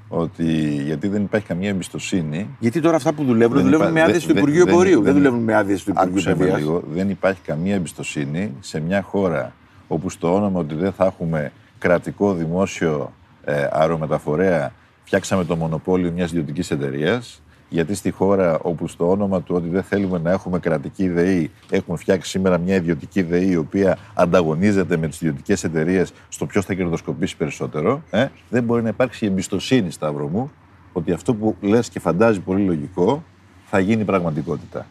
ότι γιατί δεν υπάρχει καμία εμπιστοσύνη. Γιατί τώρα αυτά που δουλεύουν, δουλεύουν με άδειες του Υπουργείου Εμπορίου. Δεν, δουλεύουν με άδειες του Υπουργείου Παιδείας. Δεν υπάρχει καμία εμπιστοσύνη σε μια χώρα όπου στο όνομα ότι δεν θα έχουμε κρατικό δημόσιο ε, αερομεταφορέα φτιάξαμε το μονοπόλιο μιας ιδιωτικής εταιρείας γιατί στη χώρα όπου στο όνομα του ότι δεν θέλουμε να έχουμε κρατική ΔΕΗ, έχουμε φτιάξει σήμερα μια ιδιωτική ΔΕΗ η οποία ανταγωνίζεται με τις ιδιωτικές εταιρείες στο ποιος θα κερδοσκοπήσει περισσότερο, ε, δεν μπορεί να υπάρξει εμπιστοσύνη, Σταύρο μου, ότι αυτό που λες και φαντάζει πολύ λογικό θα γίνει πραγματικότητα.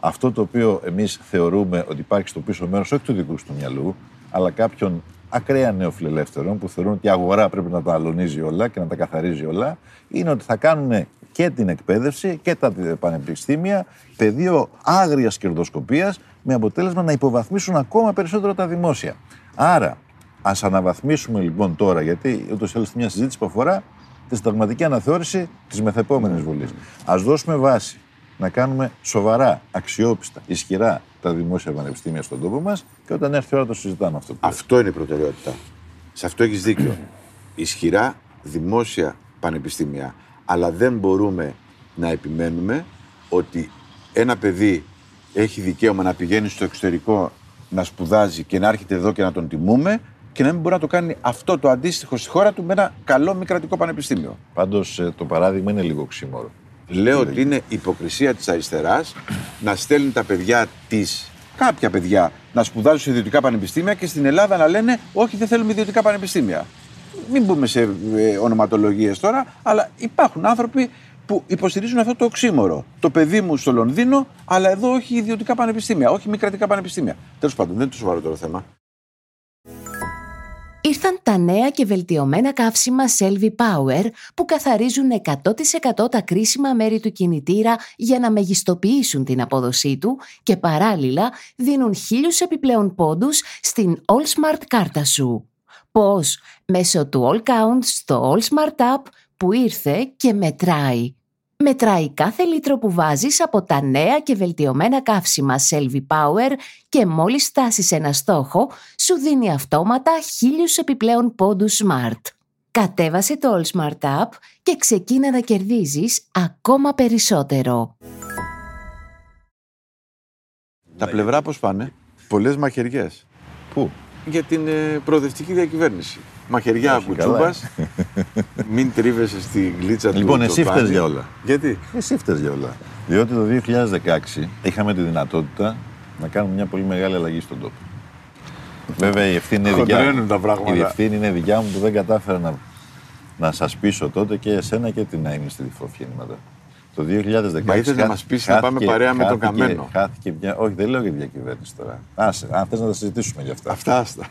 Αυτό το οποίο εμείς θεωρούμε ότι υπάρχει στο πίσω μέρος, όχι του δικού του μυαλού, αλλά κάποιων ακραία νεοφιλελεύθερων που θεωρούν ότι η αγορά πρέπει να τα αλωνίζει όλα και να τα καθαρίζει όλα, είναι ότι θα κάνουν και την εκπαίδευση και τα πανεπιστήμια πεδίο άγριας κερδοσκοπίας με αποτέλεσμα να υποβαθμίσουν ακόμα περισσότερο τα δημόσια. Άρα, ας αναβαθμίσουμε λοιπόν τώρα, γιατί ούτως ή άλλως μια συζήτηση που αφορά τη συνταγματική αναθεώρηση της μεθεπόμενης Βουλής. Α δώσουμε βάση να κάνουμε σοβαρά, αξιόπιστα, ισχυρά τα δημόσια πανεπιστήμια στον τόπο μας και όταν έρθει η ώρα το συζητάμε αυτό. Αυτό είναι η προτεραιότητα. Σε αυτό έχεις δίκιο. Ισχυρά δημόσια πανεπιστήμια αλλά δεν μπορούμε να επιμένουμε ότι ένα παιδί έχει δικαίωμα να πηγαίνει στο εξωτερικό να σπουδάζει και να έρχεται εδώ και να τον τιμούμε και να μην μπορεί να το κάνει αυτό το αντίστοιχο στη χώρα του με ένα καλό μη κρατικό πανεπιστήμιο. Πάντως ε, το παράδειγμα είναι λίγο ξύμορο. Λέω ότι είναι υποκρισία της αριστεράς να στέλνει τα παιδιά της, κάποια παιδιά, να σπουδάζουν σε ιδιωτικά πανεπιστήμια και στην Ελλάδα να λένε Όχι, δεν θέλουμε ιδιωτικά πανεπιστήμια μην μπούμε σε ε, ονοματολογίες τώρα, αλλά υπάρχουν άνθρωποι που υποστηρίζουν αυτό το οξύμορο. Το παιδί μου στο Λονδίνο, αλλά εδώ όχι ιδιωτικά πανεπιστήμια, όχι μη κρατικά πανεπιστήμια. Τέλος πάντων, δεν είναι το σοβαρότερο θέμα. ήρθαν τα νέα και βελτιωμένα καύσιμα Selvi Power που καθαρίζουν 100% τα κρίσιμα μέρη του κινητήρα για να μεγιστοποιήσουν την απόδοσή του και παράλληλα δίνουν χίλιους επιπλέον πόντους στην All Smart κάρτα σου. Πώς; Μέσω του All Count στο All Smart App που ήρθε και μετράει. Μετράει κάθε λίτρο που βάζεις από τα νέα και βελτιωμένα καύσιμα Selvi Power και μόλις φτάσεις ένα στόχο, σου δίνει αυτόματα χίλιους επιπλέον πόντους Smart. Κατέβασε το All Smart App και ξεκίνα να κερδίζεις ακόμα περισσότερο. Τα πλευρά πώς πάνε; Πολλές μαχαιριές. Πού; Για την ε, προοδευτική διακυβέρνηση. Μαχαιριά Όχι, κουτσούμπας. Μην τρίβεσαι στη γλίτσα του. Λοιπόν, εσύ Τσοπάνη. φταίς για όλα. Γιατί; Εσύ φταίς για όλα. Διότι το 2016 είχαμε τη δυνατότητα να κάνουμε μια πολύ μεγάλη αλλαγή στον τόπο. Βέβαια η ευθύνη είναι δικιά Χοντρένουν μου. τα πράγματα. Η ευθύνη είναι δικιά μου που δεν κατάφερα να, να σας πείσω τότε και εσένα και την Αίμη στη διφροφήνματα. Το 2016. Μα ήθελες να χά- μας πεις να πάμε χάθηκε- παρέα με τον χάθηκε- Καμένο. Χάθηκε μια. Όχι, δεν λέω για τη διακυβέρνηση τώρα. Άσε, αν θες να τα συζητήσουμε για αυτά. Αυτά άστα.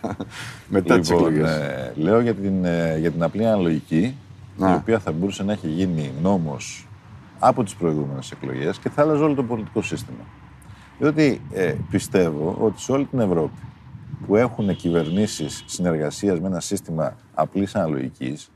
Μετά τις Λοιπόν, εκλογές. ε, λέω για την, ε, για την απλή αναλογική, Να. η οποία θα μπορούσε να έχει γίνει νόμος από τις προηγούμενες εκλογές και θα άλλαζε όλο το πολιτικό σύστημα. Διότι ε, πιστεύω ότι σε όλη την Ευρώπη που έχουν κυβερνήσεις συνεργασίας με ένα σύστημα απλής αναλογικής,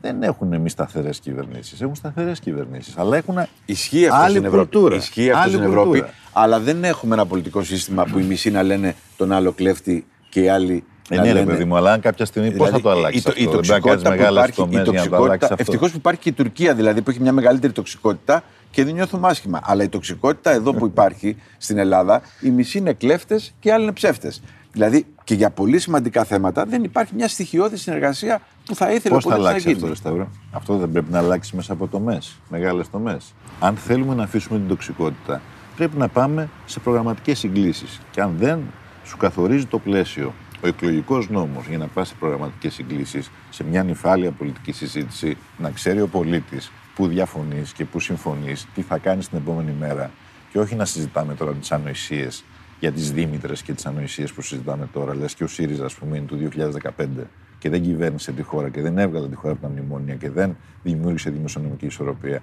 δεν έχουν μη σταθερές κυβερνήσεις. Έχουν σταθερές κυβερνήσεις. Αλλά έχουν Ισχύει αυτό άλλη στην Ευρώπη. κουλτούρα. Ισχύει αυτό Άλλη στην Ευρώπη. κουλτούρα. Αλλά δεν έχουμε ένα πολιτικό σύστημα που οι μισοί να λένε τον άλλο κλέφτη και οι άλλοι. Ε, να ναι, ρε λένε... παιδί μου, αλλά αν κάποια στιγμή πώς θα το αλλάξεις. η, το- αυτό; η Δεν πρέπει να κάνεις τοξικότητα που μεγάλες υπάρχει, η τομές για να το αλλάξεις τοξικότητα, αυτό. ευτυχώς που υπάρχει και η Τουρκία δηλαδή που έχει μια μεγαλύτερη τοξικότητα και δεν νιώθουμε άσχημα. Αλλά η τοξικότητα εδώ που υπάρχει στην Ελλάδα, οι μισοί είναι κλέφτες και οι άλλοι είναι ψεύτες. Δηλαδή και για πολύ σημαντικά θέματα δεν υπάρχει μια στοιχειώδη συνεργασία που θα ήθελε Πώς ο θα πολίτης να αλλάξει γίνει. αυτό, ρε Σταύρο; Αυτό δεν πρέπει να αλλάξει μέσα από τομέ, μεγάλες τομέ. Αν θέλουμε να αφήσουμε την τοξικότητα, πρέπει να πάμε σε προγραμματικές συγκλήσεις. Και αν δεν σου καθορίζει το πλαίσιο ο εκλογικός νόμος για να πας σε προγραμματικές συγκλήσεις, σε μια νυφάλια πολιτική συζήτηση, να ξέρει ο πολίτης πού διαφωνείς και πού συμφωνείς, τι θα κάνεις την επόμενη μέρα. Και όχι να συζητάμε τώρα τις ανοησίες για τις Δήμητρε και τις ανοησίες που συζητάμε τώρα. Λες και ο ΣΥΡΙΖΑ, ας πούμε, είναι του 2015 και δεν κυβέρνησε τη χώρα και δεν έβγαλε τη χώρα από τα μνημόνια και δεν δημιούργησε δημοσιονομική ισορροπία.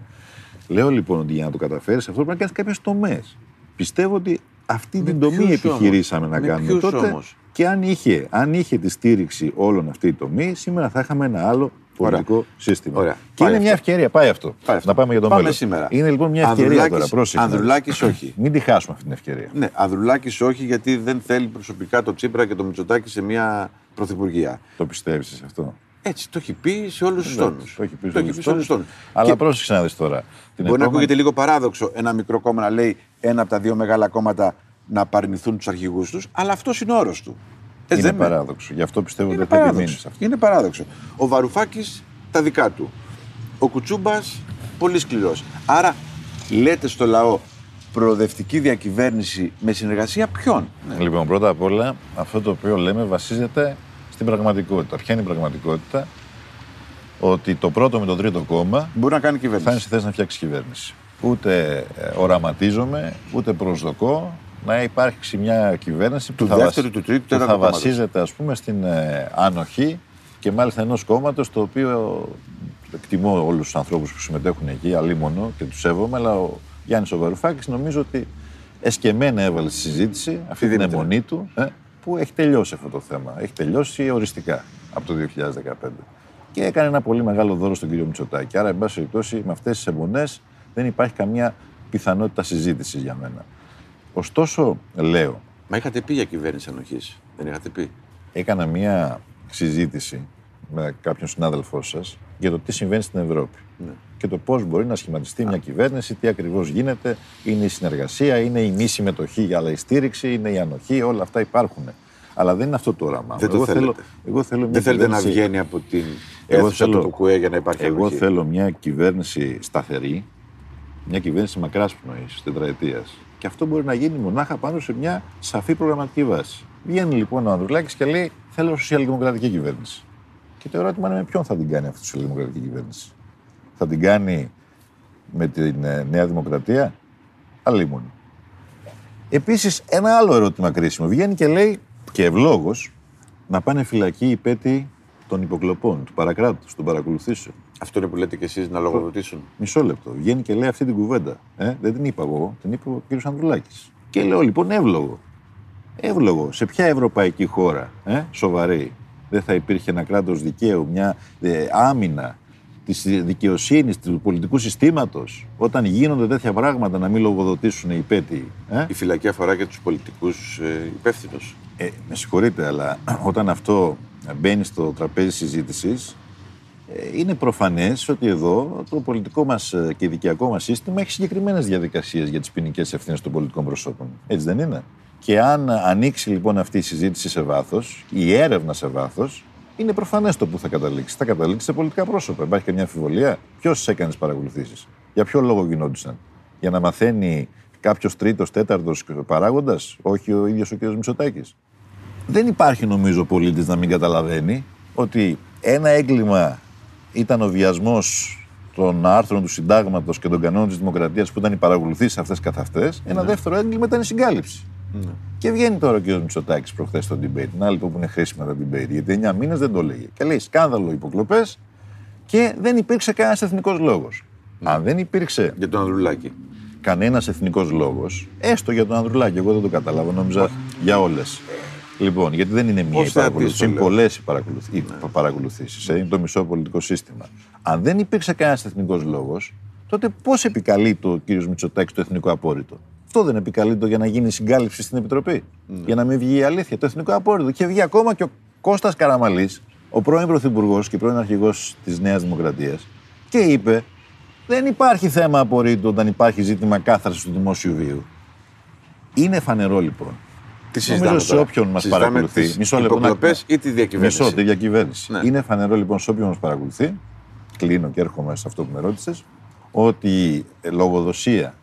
Λέω λοιπόν ότι για να το καταφέρεις αυτό πρέπει να κάνεις κάποιες τομές. Πιστεύω ότι αυτή Με την τομή ποιους επιχειρήσαμε όμως; να Με κάνουμε ποιους τότε. όμως; Και αν είχε, αν είχε τη στήριξη όλων αυτή η τομή, σήμερα θα είχαμε ένα άλλο πολιτικό σύστημα. Ωραία. Και Πάει είναι αυτό. μια ευκαιρία, πάει αυτό. Πάει αυτό. Να πάμε για τον Πάμε μέλλον. σήμερα. Είναι λοιπόν μια ευκαιρία Ανδρουλάκης- τώρα. Πρόσεχε. Ανδρουλάκης όχι. Μην τη χάσουμε αυτή την ευκαιρία. Ναι, Ανδρουλάκης όχι, γιατί δεν θέλει προσωπικά το Τσίπρα και το Μητσοτάκη σε μια πρωθυπουργία. Το πιστεύεις σε αυτό; Έτσι το έχει πει σε όλους τους τόνους. Το έχει πει Το έχει πει σε όλους τους τόνους. Αλλά πρόσεξε να δεις τώρα. Την Μπορεί να επόμενη- ακούγεται λίγο παράδοξο ένα μικρό κόμμα να λέει ένα από τα δύο μεγάλα κόμματα να απαρνηθούν τους αρχηγούς τους, αλλά αυτός είναι ο όρος του. Έτσι Είναι δεν είναι. παράδοξο. Γι' αυτό πιστεύω Είναι ότι θα επιμείνει παράδοξο. σε αυτό. Είναι παράδοξο. Ο Βαρουφάκης τα δικά του. Ο Κουτσούμπας πολύ σκληρός. Άρα λέτε στο λαό προοδευτική διακυβέρνηση με συνεργασία ποιον; Λοιπόν, πρώτα απ' όλα, αυτό το οποίο λέμε βασίζεται στην πραγματικότητα. Ποια είναι η πραγματικότητα, ότι το πρώτο με το τρίτο κόμμα Μπορεί να κάνει θα είναι κυβέρνηση. στη θέση να φτιάξει κυβέρνηση. Ούτε ε, οραματίζομαι, ούτε προσδοκώ να υπάρξει μια κυβέρνηση που Του θα, δεύτερου, του τρίτου, που τέταρτου θα κόμματος. βασίζεται ας πούμε στην ε, ανοχή και μάλιστα ενός κόμματος το οποίο εκτιμώ όλους τους ανθρώπους που συμμετέχουν εκεί, αλίμονο και τους σέβομαι, αλλά ο Γιάννης ο Βαρουφάκης νομίζω ότι εσκεμμένα έβαλε στη συζήτηση αυτή την Δήμητρα. αιμονή του ε, που έχει τελειώσει αυτό το θέμα. Έχει τελειώσει οριστικά από το 2015. Και έκανε ένα πολύ μεγάλο δώρο στον κύριο Μητσοτάκη. Άρα, εν πάση περιπτώσει, με αυτές τις αιμονές δεν υπάρχει καμία πιθανότητα συζήτησης για μένα. Ωστόσο, λέω, Μα είχατε πει για κυβέρνηση ανοχής. Δεν είχατε πει; έκανα μία συζήτηση με κάποιον συνάδελφό σας για το τι συμβαίνει στην Ευρώπη. Ναι. Και το πώς μπορεί να σχηματιστεί μια κυβέρνηση, τι ακριβώς γίνεται, είναι η συνεργασία, είναι η μη συμμετοχή αλλά η στήριξη, είναι η ανοχή, όλα αυτά υπάρχουν. Αλλά δεν είναι αυτό το όραμά μου. Δεν το εγώ, θέλετε. θέλω, εγώ θέλω μια Δεν θέλετε να κυβέρνηση- βγαίνει από την Εγώ αίθουσα θέλω- του Κουκουέ για να υπάρχει Εγώ ανοχή. θέλω μια κυβέρνηση σταθερή, μια κυβέρνηση μακράς πνοής, τετραετίας. Και αυτό μπορεί να γίνει μονάχα πάνω σε μια σαφή προγραμματική βάση. Βγαίνει λοιπόν ο Ανδρουλάκης και λέει: Θέλω σοσιαλδημοκρατική κυβέρνηση. Και το ερώτημα είναι με ποιον θα την κάνει αυτή η σοσιαλδημοκρατική κυβέρνηση. Θα την κάνει με την ε, Νέα Δημοκρατία, αλίμονη. Επίσης, ένα άλλο ερώτημα κρίσιμο. Βγαίνει και λέει, και ευλόγως, να πάνε φυλακή οι πέτοι των υποκλοπών, του παρακράτου, των παρακολουθήσεων. Αυτό είναι που λέτε και εσείς να λογοδοτήσουν. Μισό λεπτό. Βγαίνει και λέει αυτή την κουβέντα. Ε; Δεν την είπα εγώ, την είπε ο κ. Ανδρουλάκης. Και λέω λοιπόν εύλογο. Εύλογο. Σε ποια ευρωπαϊκή χώρα, ε; σοβαρή, δεν θα υπήρχε ένα κράτος δικαίου, μια ε, άμυνα της δικαιοσύνης, του πολιτικού συστήματος, όταν γίνονται τέτοια πράγματα να μην λογοδοτήσουν οι υπέτειοι. Ε; Η φυλακή αφορά και τους πολιτικούς ε, υπεύθυνους. Ε, με συγχωρείτε, αλλά όταν αυτό μπαίνει στο τραπέζι συζήτησης, ε, είναι προφανές ότι εδώ το πολιτικό μας ε, και δικαιακό μας σύστημα έχει συγκεκριμένες διαδικασίες για τις ποινικές ευθύνες των πολιτικών προσώπων. Έτσι δεν είναι; Και αν ανοίξει λοιπόν αυτή η συζήτηση σε βάθος, η έρευνα σε βάθος, είναι προφανές το που θα καταλήξει. Θα καταλήξει σε πολιτικά πρόσωπα. Υπάρχει καμιά αμφιβολία; Ποιος έκανε τις παρακολουθήσεις, Για ποιο λόγο γινόντουσαν, Για να μαθαίνει κάποιος τρίτος, τέταρτος παράγοντας, όχι ο ίδιος ο κ. Μητσοτάκης; Δεν υπάρχει νομίζω πολίτης να μην καταλαβαίνει ότι ένα έγκλημα ήταν ο βιασμός των άρθρων του συντάγματος και των κανόνων της δημοκρατίας που ήταν οι παρακολουθήσεις αυτές καθ' αυτές. Ένα ναι. δεύτερο έγκλημα ήταν η συγκάλυψη. Ναι. Και βγαίνει τώρα ο κ. Μητσοτάκης προχθές στο debate. Να λοιπόν που είναι χρήσιμα τα debate, γιατί 9 μήνες δεν το έλεγε. Και λέει σκάνδαλο υποκλοπές και δεν υπήρξε κανένας εθνικός λόγος. Ναι. Αν δεν υπήρξε. Για τον Ανδρουλάκη. Κανένας εθνικός λόγος, έστω για τον Ανδρουλάκη, εγώ δεν το κατάλαβα, νόμιζα για όλες. Λοιπόν, γιατί δεν είναι μία η παρακολούθηση, είναι πολλές οι παρακολουθήσεις. Ναι. Είναι το μισό πολιτικό σύστημα. Αν δεν υπήρξε κανένας εθνικός λόγος, τότε πώς επικαλεί το κ. Μητσοτάκης το εθνικό απόρριτο; Αυτό δεν επικαλείται για να γίνει συγκάλυψη στην Επιτροπή. Ναι. Για να μην βγει η αλήθεια. Το εθνικό απόρριτο. Και βγει ακόμα και ο Κώστας Καραμαλής, ο πρώην Πρωθυπουργός και πρώην Αρχηγός της Νέας Δημοκρατίας, και είπε: Δεν υπάρχει θέμα απορρίτου όταν υπάρχει ζήτημα κάθαρσης του δημόσιου βίου. Είναι φανερό λοιπόν. Τι Νομίζω σε όποιον μας παρακολουθεί. Μισό λεπτό. ή τη διακυβέρνηση; Μισό, τη διακυβέρνηση. Ναι. Είναι φανερό λοιπόν σε όποιον μας παρακολουθεί. Κλείνω και έρχομαι σε αυτό που με ρώτησες. Ότι η λογοδοσία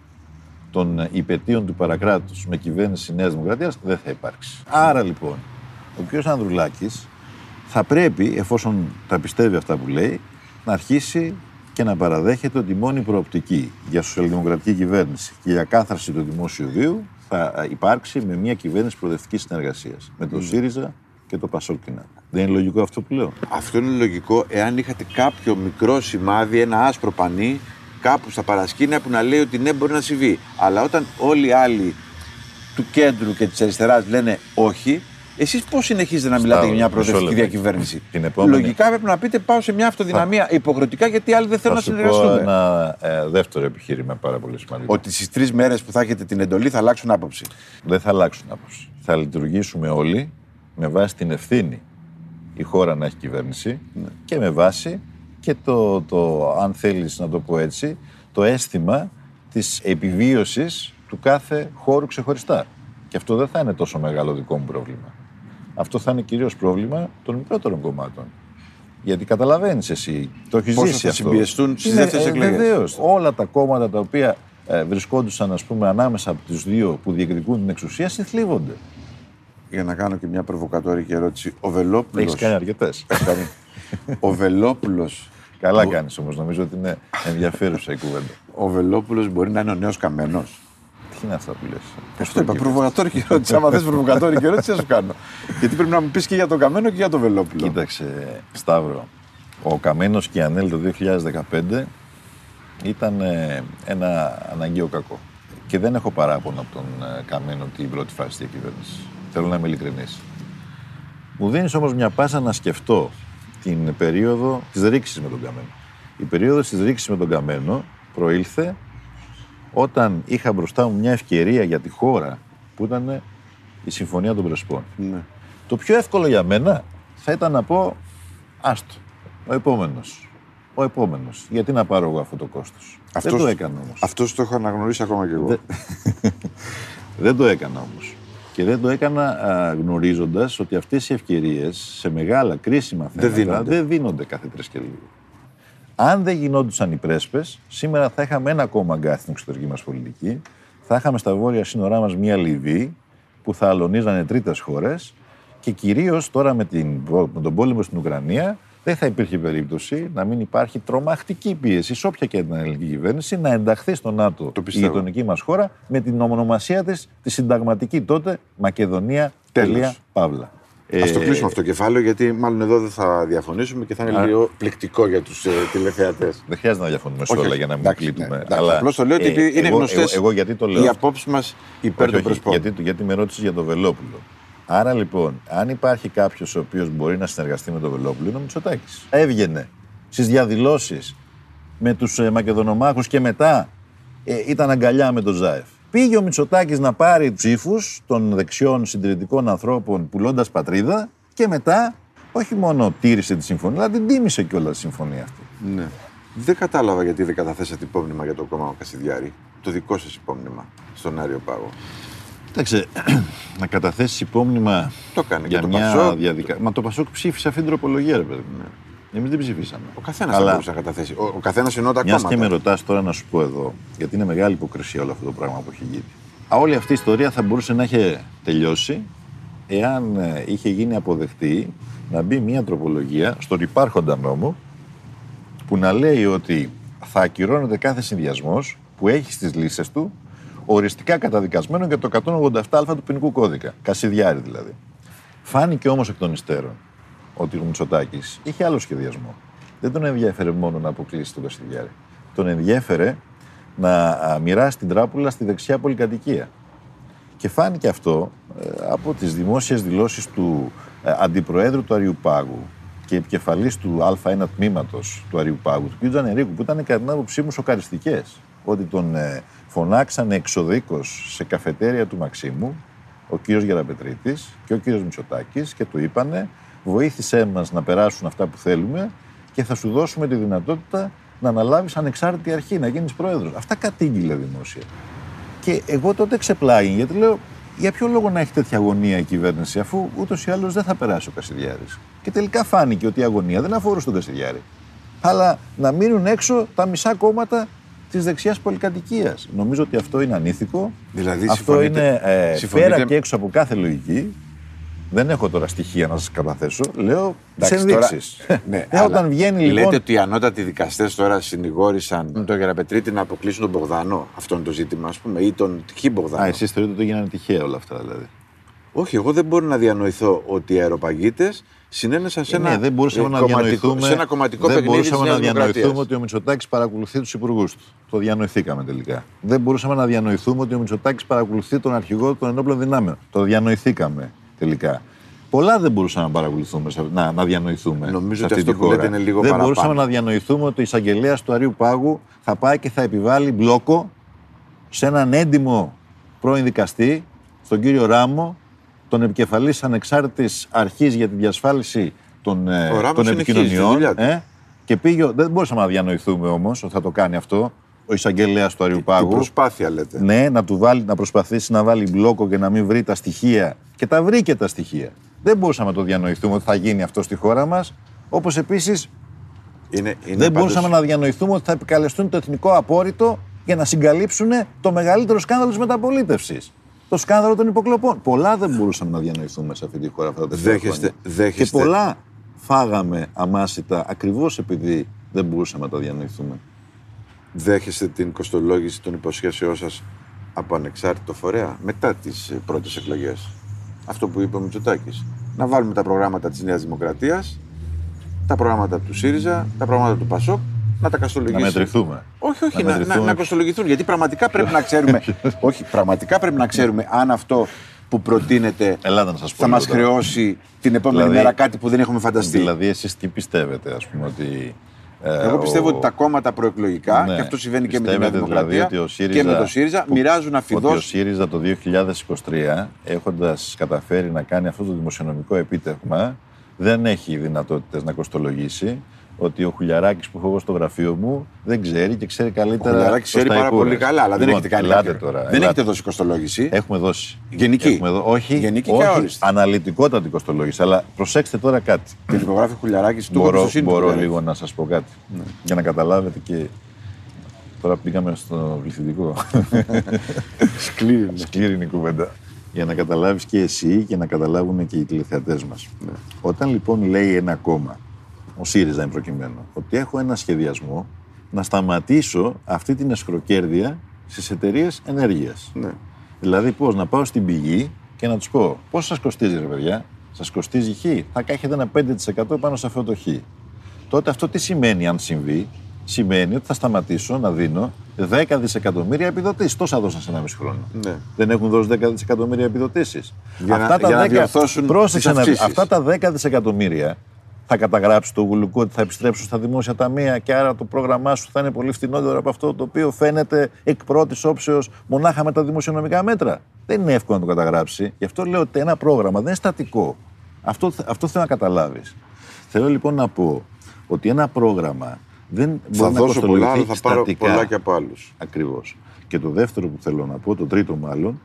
των υπετίων του παρακράτους με κυβέρνηση Νέας Δημοκρατίας δεν θα υπάρξει. Άρα λοιπόν, ο κ. Ανδρουλάκης θα πρέπει, εφόσον τα πιστεύει αυτά που λέει, να αρχίσει και να παραδέχεται ότι η μόνη προοπτική για σοσιαλδημοκρατική κυβέρνηση και για κάθαρση του δημόσιου βίου θα υπάρξει με μια κυβέρνηση προοδευτικής συνεργασίας. Με τον ΣΥΡΙΖΑ και το Πασόκινα. Δεν είναι λογικό αυτό που λέω; Αυτό είναι λογικό εάν είχατε κάποιο μικρό σημάδι, ένα άσπρο πανί κάπου στα παρασκήνια που να λέει ότι ναι, μπορεί να συμβεί. Αλλά όταν όλοι οι άλλοι του κέντρου και της αριστεράς λένε όχι, εσείς πώς συνεχίζετε να μιλάτε για μια προοδευτική διακυβέρνηση; επόμενη... Λογικά πρέπει να πείτε πάω σε μια αυτοδυναμία θα... υποχρεωτικά γιατί άλλοι δεν θέλουν να συνεργαστούν. Θα ένα ε, δεύτερο επιχείρημα πάρα πολύ σημαντικό. Ότι στις τρεις μέρες που θα έχετε την εντολή θα αλλάξουν άποψη. Δεν θα αλλάξουν άποψη. Θα λειτουργήσουμε όλοι με βάση την ευθύνη η χώρα να έχει κυβέρνηση ναι. και με βάση και το, το, αν θέλεις να το πω έτσι, το αίσθημα της επιβίωσης του κάθε χώρου ξεχωριστά. Και αυτό δεν θα είναι τόσο μεγάλο δικό μου πρόβλημα. Αυτό θα είναι κυρίως πρόβλημα των μικρότερων κομμάτων. Γιατί καταλαβαίνεις εσύ, το έχεις ζήσει θα αυτό. συμπιεστούν στις δεύτερες εκλογές. Βεβαίως. Όλα τα κόμματα τα οποία ε, βρισκόντουσαν ας πούμε, ανάμεσα από τους δύο που διεκδικούν την εξουσία συνθλίβονται. Για να κάνω και μια προβοκατόρικη ερώτηση. Ο Βελόπουλο. Έχεις κάνει αρκετές. Ο Βελόπουλο. Καλά κάνεις όμως, νομίζω ότι είναι ενδιαφέρουσα η κουβέντα. Ο Βελόπουλο μπορεί να είναι ο νέος καμένος. Τι είναι αυτά που λες; Αυτό είπα. Προβοκατόρικη ερώτηση. Άμα θες προβοκατόρικη ερώτηση, θα σου κάνω. Γιατί πρέπει να μου πεις και για τον Καμένο και για τον Βελόπουλο. Κοίταξε, Σταύρο. Ο Καμένος και η Ανέλ το 2015 ήταν ε, ένα αναγκαίο κακό. Και δεν έχω παράπονο από τον ε, Καμένο την πρώτη φάση της διακυβέρνησης. Θέλω να είμαι ειλικρινής. Μου δίνεις όμως μια πάσα να σκεφτώ την περίοδο της ρήξης με τον Καμένο. Η περίοδος της ρήξης με τον Καμένο προήλθε όταν είχα μπροστά μου μια ευκαιρία για τη χώρα που ήταν η Συμφωνία των Πρεσπών. Ναι. Το πιο εύκολο για μένα θα ήταν να πω άστο, ο επόμενος. Ο επόμενος. Γιατί να πάρω εγώ αυτό το κόστος. Δεν το έκανα όμως. Αυτός το έχω αναγνωρίσει ακόμα κι εγώ. Δεν, Δεν το έκανα όμως. Και δεν το έκανα γνωρίζοντας ότι αυτές οι ευκαιρίες σε μεγάλα κρίσιμα θέματα δεν δίνονται, δεν δίνονται κάθε τρεις και λίγο. Αν δεν γινόντουσαν οι πρέσπες, σήμερα θα είχαμε ένα ακόμα αγκάθι στην εξωτερική μας πολιτική. Θα είχαμε στα βόρεια σύνορά μας μια Λιβύη που θα αλωνίζανε τρίτες χώρες και κυρίως τώρα με, την, με τον πόλεμο στην Ουκρανία δεν θα υπήρχε περίπτωση να μην υπάρχει τρομακτική πίεση σε όποια και την ελληνική κυβέρνηση να ενταχθεί στο ΝΑΤΟ η γειτονική μας χώρα με την ονομασία της τη συνταγματική τότε Μακεδονία. Τέλεια Παύλα. Α το κλείσουμε αυτό το κεφάλαιο, γιατί μάλλον εδώ δεν θα διαφωνήσουμε και θα είναι λίγο πληκτικό για τους ε, τηλεθεατές. Δεν χρειάζεται να διαφωνούμε σε όλα για να μην εντάξει, κλείτουμε. Ναι, αλλά Απλώς το λέω ότι ε, είναι γνωστές οι απόψεις μας υπέρ των προσωπών. Γιατί, γιατί με ρώτησες για το Βελόπουλο. Άρα λοιπόν, αν υπάρχει κάποιος ο οποίος μπορεί να συνεργαστεί με τον Βελόπουλο, είναι ο Μητσοτάκης. Έβγαινε στις διαδηλώσεις με τους ε, Μακεδονομάχους και μετά ε, ήταν αγκαλιά με τον Ζάεφ. Πήγε ο Μητσοτάκης να πάρει ψήφους των δεξιών συντηρητικών ανθρώπων πουλώντας πατρίδα και μετά όχι μόνο τήρησε τη συμφωνία, αλλά την τίμησε κιόλας τη συμφωνία αυτή. Ναι. Δεν κατάλαβα γιατί δεν καταθέσατε υπόμνημα για το κόμμα Κασιδιάρη. Το δικό σας υπόμνημα στον Άριο Πάγο. Κοίταξε, να καταθέσεις υπόμνημα το κάνει για και το μια διαδικασία. Μα το Πασόκ ψήφισε αυτή την τροπολογία, ρε παιδί. Ναι. Εμείς δεν ψηφίσαμε. Ο καθένας Αλλά... θα μπορούσε να καταθέσει. Ο, ο καθένας εννοώ τα κόμματα. Μια και με ρωτάς τώρα να σου πω εδώ, γιατί είναι μεγάλη υποκρισία όλο αυτό το πράγμα που έχει γίνει. Α, όλη αυτή η ιστορία θα μπορούσε να έχει τελειώσει εάν ε, είχε γίνει αποδεκτή να μπει μια τροπολογία στον υπάρχοντα νόμο που να λέει ότι θα ακυρώνεται κάθε συνδυασμός που έχει στις λύσεις του οριστικά καταδικασμένο για το 187α του ποινικού κώδικα. Κασιδιάρη δηλαδή. Φάνηκε όμως εκ των υστέρων ότι ο Μητσοτάκης είχε άλλο σχεδιασμό. Δεν τον ενδιαφέρε μόνο να αποκλείσει τον Κασιδιάρη. Τον ενδιέφερε να μοιράσει την τράπουλα στη δεξιά πολυκατοικία. Και φάνηκε αυτό ε, από τις δημόσιες δηλώσεις του ε, Αντιπροέδρου του Αριουπάγου και επικεφαλής του Α1 τμήματος του Αριουπάγου, του κ. Τζανερίκου, που ήταν κατά την άποψή μου σοκαριστικές. Ότι τον ε, φωνάξανε εξοδίκως σε καφετέρια του Μαξίμου ο κ. Γεραπετρίτης και ο κ. Μητσοτάκης και του είπανε βοήθησέ μας να περάσουν αυτά που θέλουμε και θα σου δώσουμε τη δυνατότητα να αναλάβεις ανεξάρτητη αρχή, να γίνεις πρόεδρος. Αυτά κατήγγειλε δημόσια. Και εγώ τότε ξεπλάγει, γιατί λέω, για ποιο λόγο να έχει τέτοια αγωνία η κυβέρνηση, αφού ούτως ή άλλως δεν θα περάσει ο Κασιδιάρης. Και τελικά φάνηκε ότι η αγωνία δεν αφορούσε τον Κασιδιάρη. Αλλά να μείνουν έξω τα μισά κόμματα της δεξιάς πολυκατοικίας. Νομίζω ότι αυτό είναι ανήθικο. Δηλαδή, αυτό είναι ε, πέρα και έξω από κάθε λογική. Δεν έχω τώρα στοιχεία να σας καταθέσω. Λέω τις ενδείξεις. Ναι, ε, όταν βγαίνει λοιπόν. Λέτε ότι οι ανώτατοι δικαστές τώρα συνηγόρησαν με τον Γεραπετρίτη να αποκλείσουν τον Μπογδανό. Αυτό είναι το ζήτημα, ας πούμε, ή τον Χι Μπογδανό. Α, εσείς θεωρείτε ότι έγιναν τυχαία όλα αυτά δηλαδή. Όχι, εγώ δεν μπορώ να διανοηθώ ότι οι αεροπαγίτες συνένεσαν σε, ε, ένα, ναι, δεν μπορούσαμε να διανοηθούμε, σε ένα κομματικό δεν παιχνίδι μπορούσαμε να διανοηθούμε ότι ο Μητσοτάκης παρακολουθεί τους υπουργούς του. Το διανοηθήκαμε τελικά. Δεν μπορούσαμε να διανοηθούμε ότι ο Μητσοτάκης παρακολουθεί τον αρχηγό των ενόπλων δυνάμεων. Το διανοηθήκαμε τελικά. Πολλά δεν μπορούσαμε να παρακολουθούμε, να, να διανοηθούμε. Νομίζω ότι αυτό που λέτε είναι λίγο Δεν παραπάνω. μπορούσαμε να διανοηθούμε ότι ο εισαγγελέα του Αρίου Πάγου θα πάει και θα επιβάλλει μπλόκο σε έναν έντιμο πρώην δικαστή, στον κύριο Ράμο, τον επικεφαλής ανεξάρτητης αρχής για τη διασφάλιση των, ε, των επικοινωνιών. Ε, και πήγε, δεν μπορούσαμε να διανοηθούμε όμως ότι θα το κάνει αυτό ο εισαγγελέας του Αριουπάγου. Την προσπάθεια λέτε. Ναι, να, του βάλει, να προσπαθήσει να βάλει μπλόκο και να μην βρει τα στοιχεία. Και τα βρήκε τα στοιχεία. Δεν μπορούσαμε να το διανοηθούμε ότι θα γίνει αυτό στη χώρα μας. Όπως επίσης είναι, είναι δεν μπορούσαμε να διανοηθούμε ότι θα επικαλεστούν το εθνικό απόρριτο για να συγκαλύψουν το μεγαλύτερο σκάνδαλο της μεταπολίτευσης. Το σκάνδαλο των υποκλοπών. Πολλά δεν μπορούσαμε να διανοηθούμε σε αυτή τη χώρα αυτά τα δέχεστε, δέχεστε. Και πολλά φάγαμε αμάσιτα ακριβώς επειδή δεν μπορούσαμε να τα διανοηθούμε. Δέχεστε την κοστολόγηση των υποσχέσεών σας από ανεξάρτητο φορέα μετά τις πρώτες εκλογές; Αυτό που είπε ο Μητσοτάκης. Να βάλουμε τα προγράμματα της Νέας Δημοκρατίας, τα προγράμματα του ΣΥΡΙΖΑ, τα προγράμματα του ΠΑΣΟΚ, να τα καστολογήσουμε. Να μετρηθούμε. Όχι, όχι, να, να, να, κοστολογηθούν. Γιατί πραγματικά πρέπει να ξέρουμε. όχι, πραγματικά πρέπει να ξέρουμε αν αυτό που προτείνεται να σας πω θα μας χρεώσει την επόμενη δηλαδή, μέρα κάτι που δεν έχουμε φανταστεί. Δηλαδή, εσείς τι πιστεύετε, ας πούμε, ότι ε, Εγώ πιστεύω ο... ότι τα κόμματα προεκλογικά, ναι, και αυτό συμβαίνει και με την Νέα δηλαδή Δημοκρατία δηλαδή ΣΥΡΙΖΑ, και με το ΣΥΡΙΖΑ, που, μοιράζουν αφιδώ. Ότι ο ΣΥΡΙΖΑ το 2023, έχοντας καταφέρει να κάνει αυτό το δημοσιονομικό επίτευγμα, δεν έχει δυνατότητες να κοστολογήσει ότι ο Χουλιαράκης που έχω εγώ στο γραφείο μου δεν ξέρει και ξέρει καλύτερα. Ο Χουλιαράκης ξέρει πάρα πολύ καλά, αλλά λοιπόν, δεν έχετε κάνει τώρα. Δεν έχετε δώσει κοστολόγηση. Έχουμε δώσει. Γενική. Έχουμε δω... Όχι, Γενική όχι και όριστη. αναλυτικότατη κοστολόγηση. Αλλά προσέξτε τώρα κάτι. Και υπογράφει Χουλιαράκης του Μπορώ, μπορώ λίγο να σας πω κάτι. Ναι. Για να καταλάβετε και. Τώρα πήγαμε στο πληθυντικό. Σκλήρινη. Σκλήρινη κουβέντα. Για να καταλάβεις και εσύ και να καταλάβουν και οι τηλεθεατές μας. Ναι. Όταν λοιπόν λέει ένα κόμμα ο ΣΥΡΙΖΑ είναι προκειμένου, ότι έχω ένα σχεδιασμό να σταματήσω αυτή την εσχροκέρδεια στις εταιρείες ενέργειας. Ναι. Δηλαδή, πώς να πάω στην πηγή και να τους πω: Πώ σας κοστίζει, ρε παιδιά, Σας κοστίζει χ. Θα έχετε ένα 5% πάνω σε αυτό το χ. Τότε αυτό τι σημαίνει αν συμβεί; Σημαίνει ότι θα σταματήσω να δίνω 10 δισεκατομμύρια επιδοτήσεις. Τόσα δώσαν σε ένα μισό χρόνο. Ναι. Δεν έχουν δώσει 10 δισεκατομμύρια επιδοτήσεις. Για να- για να διορθώσουν πρόσεξε τις να δεις, αυξήσεις. αυτά τα 10 δισεκατομμύρια θα καταγράψει το γουλουκό ότι θα επιστρέψουν στα δημόσια ταμεία και άρα το πρόγραμμά σου θα είναι πολύ φθηνότερο από αυτό το οποίο φαίνεται εκ πρώτης όψεως μονάχα με τα δημοσιονομικά μέτρα. Δεν είναι εύκολο να το καταγράψει. Γι' αυτό λέω ότι ένα πρόγραμμα δεν είναι στατικό. Αυτό, αυτό θέλω να καταλάβεις. Θέλω λοιπόν να πω ότι ένα πρόγραμμα δεν μπορεί Θα να δώσω πολλά, αλλά κοστολογηθεί θα πάρω στατικά. πολλά και από άλλους. Ακριβώς. Και το δεύτερο που θέλω να πω, το τρίτο μάλλον,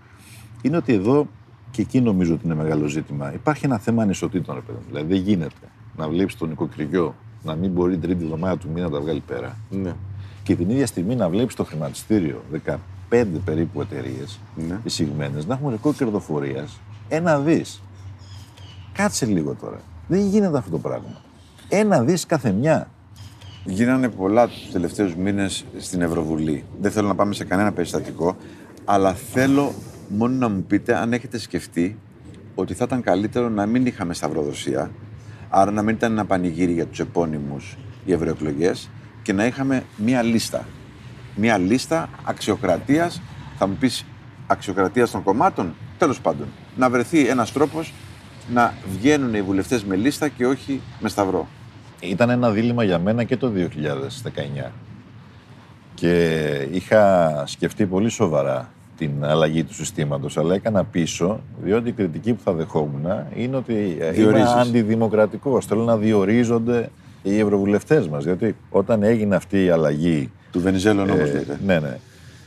είναι ότι εδώ και εκεί νομίζω ότι είναι μεγάλο ζήτημα. Υπάρχει ένα θέμα ανισοτήτων, ρε παιδί μου. Δηλαδή δεν γίνεται να βλέπει τον νοικοκυριό να μην μπορεί την τρίτη εβδομάδα του μήνα να τα βγάλει πέρα. Ναι. Και την ίδια στιγμή να βλέπεις το χρηματιστήριο 15 περίπου εταιρείες Ναι. εισηγμένες να έχουν ρεκόρ κερδοφορίας ένα δις. Κάτσε λίγο τώρα. Δεν γίνεται αυτό το πράγμα. Ένα δις κάθε μια. Γίνανε πολλά τους τελευταίους μήνες στην Ευρωβουλή. Δεν θέλω να πάμε σε κανένα περιστατικό, αλλά θέλω μόνο να μου πείτε αν έχετε σκεφτεί ότι θα ήταν καλύτερο να μην είχαμε σταυροδοσία, άρα να μην ήταν ένα πανηγύρι για τους επώνυμους οι ευρωεκλογές και να είχαμε μία λίστα. Μία λίστα αξιοκρατίας, θα μου πεις αξιοκρατίας των κομμάτων, τέλος πάντων. Να βρεθεί ένας τρόπος να βγαίνουν οι βουλευτές με λίστα και όχι με σταυρό. Ήταν ένα δίλημα για μένα και το 2019. Και είχα σκεφτεί πολύ σοβαρά την αλλαγή του συστήματος, αλλά έκανα πίσω, διότι η κριτική που θα δεχόμουν είναι ότι ε, είμαι Διορίζεις. αντιδημοκρατικός. Θέλω να διορίζονται οι ευρωβουλευτές μας, διότι όταν έγινε αυτή η αλλαγή Του Βενιζέλου όμω ε, λέτε. ναι, ναι.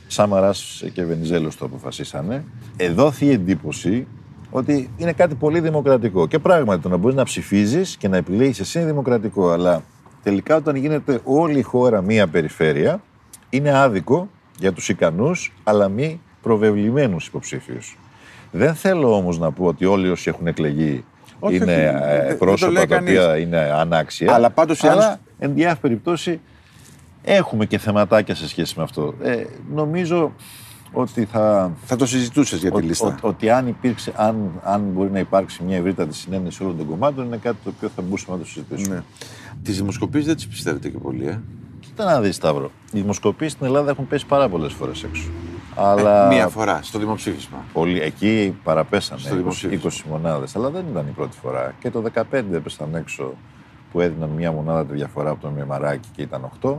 Σάμαρας και Βενιζέλος το αποφασίσανε. Εδόθη η εντύπωση ότι είναι κάτι πολύ δημοκρατικό. Και πράγματι το να μπορείς να ψηφίζεις και να επιλέγεις εσύ είναι δημοκρατικό. Αλλά τελικά όταν γίνεται όλη η χώρα μία περιφέρεια, είναι άδικο για τους ικανούς, αλλά μη προβεβλημένους υποψήφιους. Δεν θέλω όμως να πω ότι όλοι όσοι έχουν εκλεγεί Όχι, είναι όχι, ε, δεν- δεν το πρόσωπα λέει τα κανείς. οποία είναι ανάξια. Αλλά πάντως οι αλλά, άλλοι- εν διάφορη περιπτώσει έχουμε και θεματάκια σε σχέση με αυτό. Ε, νομίζω ότι θα, Θα το συζητούσες για τη ότι, λίστα. ότι- ότι αν, υπήρξε, αν, αν μπορεί να υπάρξει μια ευρύτατη συνένεση όλων των κομμάτων, είναι κάτι το οποίο θα μπορούσαμε να το συζητήσουμε. Ναι. Τις δημοσκοπήσεις δεν τις πιστεύετε και πολύ, ε; Κοίτα να δεις, Σταύρο. Οι δημοσκοπήσεις στην Ελλάδα έχουν πέσει πάρα πολλές φορές έξω. Αλλά Μία φορά στο δημοψήφισμα. πολλοί, εκεί παραπέσανε Στο 20, δημοψήφισμα. 20 μονάδες. Αλλά δεν ήταν η πρώτη φορά. Και το 2015 έπεσαν έξω που έδιναν μια μονάδα τη διαφορά από τον Μεμαράκη και ήταν 8.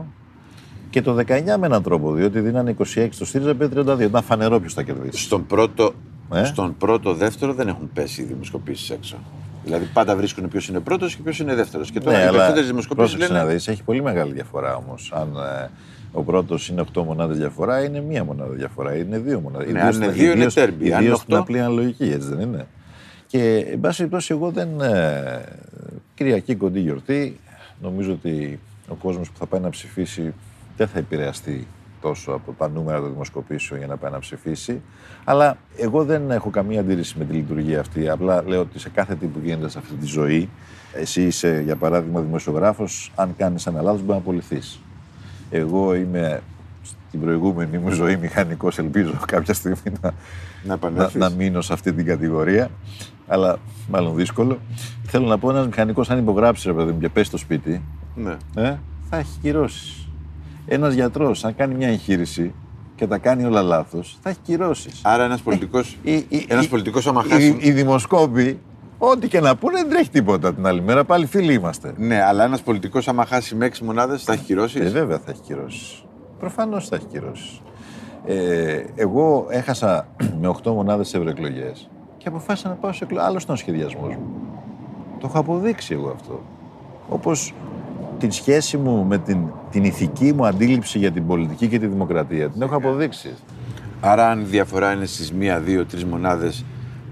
Και το 19 με έναν τρόπο, διότι δίνανε 26 στο ΣΥΡΙΖΑ, πήρε 32. Ήταν φανερό ποιος θα κερδίσει. Στον πρώτο, Ε; στον πρώτο, δεύτερο δεν έχουν πέσει οι δημοσκοπήσεις έξω. Δηλαδή πάντα βρίσκουν ποιος είναι πρώτος και ποιος είναι δεύτερος. Και τώρα Ναι, οι αλλά περισσότερες δημοσκοπήσεις πρόσεξε να λένε. δεις, έχει πολύ μεγάλη διαφορά όμως. Αν ε, ο πρώτος είναι 8 μονάδες διαφορά, είναι μία μονάδα διαφορά, είναι δύο μονάδες. Ναι, αν είναι δύο, είναι τέρμπι. Αν είναι στην οκτώ- απλή αναλογική, έτσι δεν είναι. Και εν πάση περιπτώσει, εγώ δεν. Ε, Κυριακή κοντή γιορτή, νομίζω ότι ο κόσμος που θα πάει να ψηφίσει δεν θα επηρεαστεί τόσο από τα νούμερα των δημοσκοπήσεων για να πάει να ψηφίσει. Αλλά εγώ δεν έχω καμία αντίρρηση με τη λειτουργία αυτή. Απλά λέω ότι σε κάθε τι που γίνεται σε αυτή τη ζωή, εσύ είσαι για παράδειγμα δημοσιογράφος, αν κάνεις ένα λάθος, μπορεί να απολυθείς. Εγώ είμαι στην προηγούμενη μου ζωή μηχανικός, ελπίζω κάποια στιγμή να, Να να, επανέλθεις. να μείνω σε αυτή την κατηγορία. Αλλά μάλλον δύσκολο. Θέλω να πω, ένας μηχανικός, αν υπογράψει ρε παιδί μου και πέσει στο σπίτι, Ναι. ε, θα έχει κυρώσεις. Ένας γιατρός, αν κάνει μια εγχείρηση και τα κάνει όλα λάθος, θα έχει κυρώσεις. Άρα ένας πολιτικό. Οι- οι- Ένας οι- πολιτικός άμα οι- χάσει- Οι δημοσκόποι, ό,τι και να πούνε, δεν τρέχει τίποτα την άλλη μέρα. Πάλι φίλοι είμαστε. Ναι, αλλά ένας πολιτικός άμα χάσει με έξι μονάδες θα έχει κυρώσεις; Ε, βέβαια θα έχει κυρώσεις. Προφανώς θα έχει κυρώσεις. Ε, εγώ έχασα με 8 μονάδες ευρωεκλογές και αποφάσισα να πάω σε εκλογέ. Άλλο ήταν ο σχεδιασμό μου. Το έχω αποδείξει εγώ αυτό. Όπως την σχέση μου με την, την ηθική μου αντίληψη για την πολιτική και τη δημοκρατία. Την έχω αποδείξει. Άρα, αν η διαφορά είναι στις μία, δύο, τρεις μονάδες,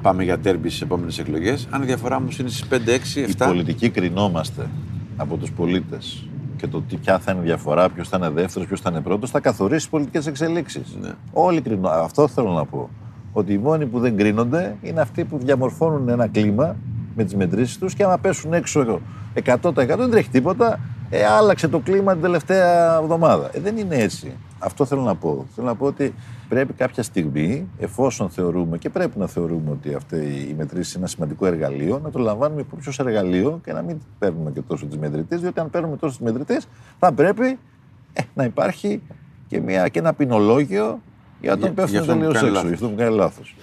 πάμε για τέρμπι στις επόμενες εκλογές. Αν η διαφορά όμως είναι στις 5, 6, Οι 7. πολιτικοί κρινόμαστε από τους πολίτες. Και το τι, ποια θα είναι η διαφορά, ποιος θα είναι δεύτερος, ποιος θα είναι πρώτος, θα καθορίσει τις πολιτικές εξελίξεις. Ναι. Όλοι κρίνουν. Αυτό θέλω να πω. Ότι οι μόνοι που δεν κρίνονται είναι αυτοί που διαμορφώνουν ένα κλίμα με τις μετρήσεις τους και άμα πέσουν έξω 100% δεν τρέχει τίποτα. Ε, άλλαξε το κλίμα την τελευταία εβδομάδα. Ε, δεν είναι έτσι. Αυτό θέλω να πω. Θέλω να πω ότι πρέπει κάποια στιγμή, εφόσον θεωρούμε και πρέπει να θεωρούμε ότι αυτή η μετρήση είναι ένα σημαντικό εργαλείο, να το λαμβάνουμε υπόψη ως εργαλείο και να μην παίρνουμε και τόσο τις μετρητές, διότι αν παίρνουμε τόσο τις μετρητές, θα πρέπει ε, να υπάρχει και, μια, και ένα ποινολόγιο για τον πέφτουν τελείω έξω, για αυτό που κάνει λάθος.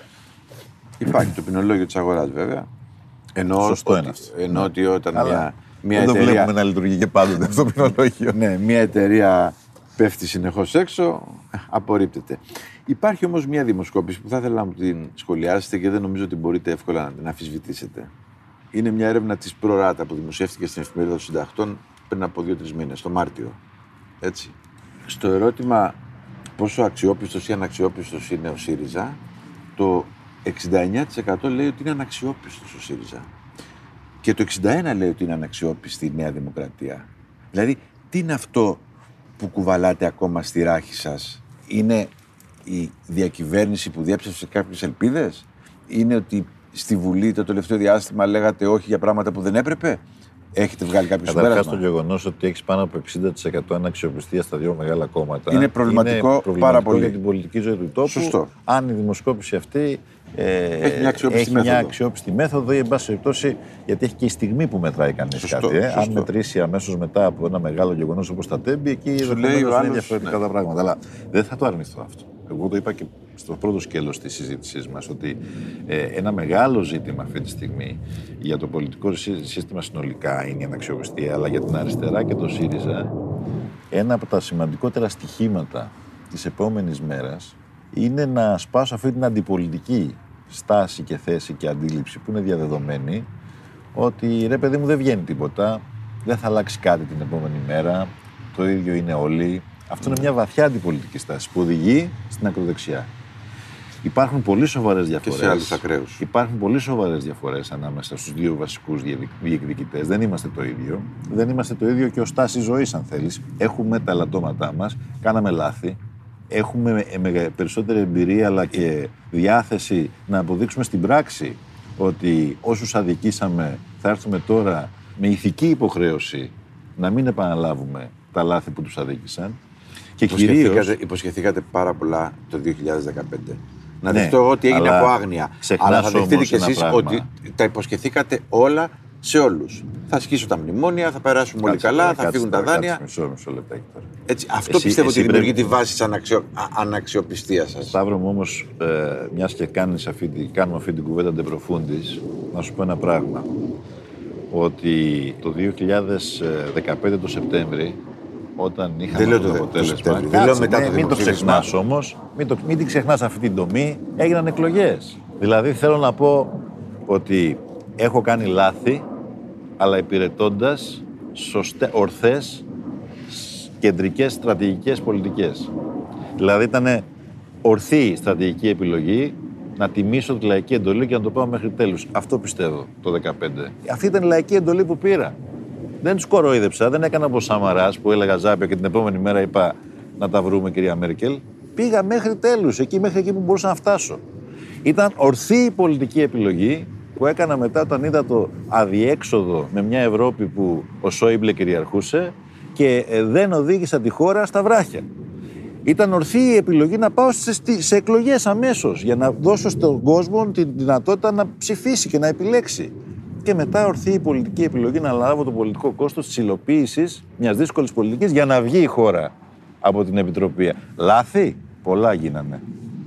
Υπάρχει το ποινολόγιο της αγοράς βέβαια. Ενώ, Σωστό ότι, είναι αυτό. Ενώ ότι όταν μια, μια Δεν το εταιρεία, βλέπουμε να λειτουργεί και πάντοτε αυτό το ποινολόγιο. ναι, μια εταιρεία πέφτει συνεχώς έξω, απορρίπτεται. Υπάρχει όμως μια δημοσκόπηση που θα ήθελα να μου την σχολιάσετε και δεν νομίζω ότι μπορείτε εύκολα να την αφισβητήσετε. Είναι μια έρευνα της Προράτα που δημοσιεύτηκε στην εφημερίδα των συνταχτών πριν από δύο-τρεις μήνες, το Μάρτιο. Έτσι. Στο ερώτημα πόσο αξιόπιστος ή αναξιόπιστος είναι ο ΣΥΡΙΖΑ, το 69% λέει ότι είναι αναξιόπιστος ο ΣΥΡΙΖΑ. Και το 61% λέει ότι είναι αναξιόπιστη η Νέα Δημοκρατία. Δηλαδή, τι είναι αυτό που κουβαλάτε ακόμα στη ράχη σας; Είναι η διακυβέρνηση που διέψευσε κάποιες ελπίδες; Είναι ότι στη Βουλή το τελευταίο διάστημα λέγατε όχι για πράγματα που δεν έπρεπε; Έχετε βγάλει κάποιο Καταρχάς, το συμπέρασμα. γεγονός ότι έχεις πάνω από 60% αναξιοπιστία στα δύο μεγάλα κόμματα. Είναι προβληματικό είναι πάρα πολύ. για την πολιτική ζωή του τόπου. Σωστό. Αν η δημοσκόπηση αυτή ε, Έχει μια αξιόπιστη έχει μια μέθοδο. αξιόπιστη μέθοδο ή, εν πάση περιπτώσει, γιατί έχει και η στιγμή που μετράει κανείς Σωστό, κάτι. Ε. Αν σωστό. μετρήσει αμέσως μετά από ένα μεγάλο γεγονός όπως τα τέμπη, εκεί λέει ο ενδεχομένως είναι άλλος, διαφορετικά ναι. τα πράγματα. Αλλά δεν θα το αρνηθώ αυτό. Εγώ το είπα και στο πρώτο σκέλος της συζήτησής μας ότι ε, ένα μεγάλο ζήτημα αυτή τη στιγμή για το πολιτικό σύ- σύστημα συνολικά είναι η αναξιοπιστία, αλλά για την αριστερά και το ΣΥΡΙΖΑ ένα από τα σημαντικότερα στοιχήματα της επόμενης μέρας είναι να σπάσω αυτή την αντιπολιτική στάση και θέση και αντίληψη που είναι διαδεδομένη ότι ρε παιδί μου δεν βγαίνει τίποτα, δεν θα αλλάξει κάτι την επόμενη μέρα, το ίδιο είναι όλοι. Αυτό είναι μια βαθιά αντιπολιτική στάση που οδηγεί στην ακροδεξιά. Υπάρχουν πολύ σοβαρές διαφορέ. σε άλλους ακραίους. Υπάρχουν πολύ σοβαρές διαφορές ανάμεσα στους δύο βασικούς διεκδικητές. Δεν είμαστε το ίδιο. Δεν είμαστε το ίδιο και ως τάση ζωής, αν θέλεις. Έχουμε τα λατώματά μας, κάναμε λάθη. Έχουμε ε, μεγα- περισσότερη εμπειρία αλλά και διάθεση να αποδείξουμε στην πράξη ότι όσους αδικήσαμε θα έρθουμε τώρα με ηθική υποχρέωση να μην επαναλάβουμε τα λάθη που τους αδίκησαν. Και κυρίως Υποσχεθήκατε, υποσχεθήκατε πάρα πολλά το 2015. Να Ναι, δεχτώ εγώ ότι έγινε αλλά από άγνοια. ξεχνάς Αλλά θα δεχτείτε όμως κι ένα εσεί πράγμα. ότι τα υποσχεθήκατε όλα σε όλους. Θα ασκήσω τα μνημόνια, θα περάσουμε όλοι Κάτσε καλά, τώρα, θα κάτσε φύγουν τα τώρα, δάνεια. κάτσε Μισό, μισό λεπτάκι τώρα. Έτσι, αυτό Εσύ- πιστεύω εσύ ότι δημιουργεί πρέπει- τη βάση τη αναξιο... αναξιοπιστίας σας. Σταύρο μου όμως, ε, μιας και κάνεις αυτή, τη- κάνουμε αυτή την κουβέντα ντεπροφούντης, να σου πω ένα πράγμα. Ότι το 2015 το Σεπτέμβρη, όταν είχαμε Δεν λέω αυτό το το δε- το αποτέλεσμα... Σεπτέμβρη, δεν Κάτσε, λέω μετά ναι, το μην το δημοψήφισμα. ξεχνάς όμως, μην, το, μην την ξεχνάς αυτή την τομή, έγιναν εκλογές. Δηλαδή θέλω να πω ότι έχω κάνει λάθη, αλλά υπηρετώντας σωστέ, ορθές κεντρικές στρατηγικές πολιτικές. Δηλαδή ήταν ορθή η στρατηγική επιλογή να τιμήσω τη λαϊκή εντολή και να το πάω μέχρι τέλους. Αυτό πιστεύω το 2015. Αυτή ήταν η λαϊκή εντολή που πήρα. Δεν τους κοροϊδέψα, δεν έκανα όπως Σαμαράς που έλεγα Ζάπια και την επόμενη μέρα είπα να τα βρούμε κυρία Μέρκελ. Πήγα μέχρι τέλους, εκεί μέχρι εκεί που μπορούσα να φτάσω. Ήταν ορθή η πολιτική επιλογή που έκανα μετά όταν είδα το αδιέξοδο με μια Ευρώπη που ο Σόιμπλε κυριαρχούσε και ε, δεν οδήγησα τη χώρα στα βράχια. Ήταν ορθή η επιλογή να πάω σε, σε εκλογές αμέσως για να δώσω στον κόσμο τη δυνατότητα να ψηφίσει και να επιλέξει. Και μετά ορθή η πολιτική επιλογή να λάβω το πολιτικό κόστος της υλοποίησης μιας δύσκολης πολιτικής για να βγει η χώρα από την Επιτροπή. Λάθη, πολλά γίνανε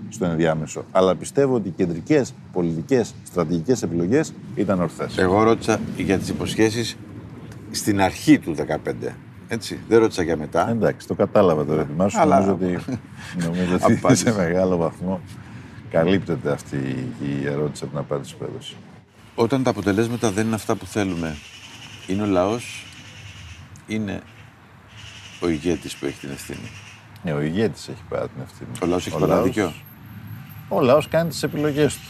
στο ενδιάμεσο. Αλλά πιστεύω ότι οι κεντρικές πολιτικές στρατηγικές επιλογές ήταν ορθές. Εγώ ρώτησα για τις υποσχέσεις στην αρχή του 2015. Έτσι. Δεν ρώτησα για μετά. Εντάξει, το κατάλαβα το ερώτημά σου. Αλλά- Νομίζω ότι, νομίζω ότι Απάντησε. σε μεγάλο βαθμό καλύπτεται αυτή η ερώτηση από την απάντηση που έδωσε. Όταν τα αποτελέσματα δεν είναι αυτά που θέλουμε, είναι ο λαός, είναι ο ηγέτης που έχει την ευθύνη. Ναι, ο ηγέτης έχει πάρει την ευθύνη. Ο λαός έχει πάντα δίκιο. Ο λαός κάνει τις επιλογές του.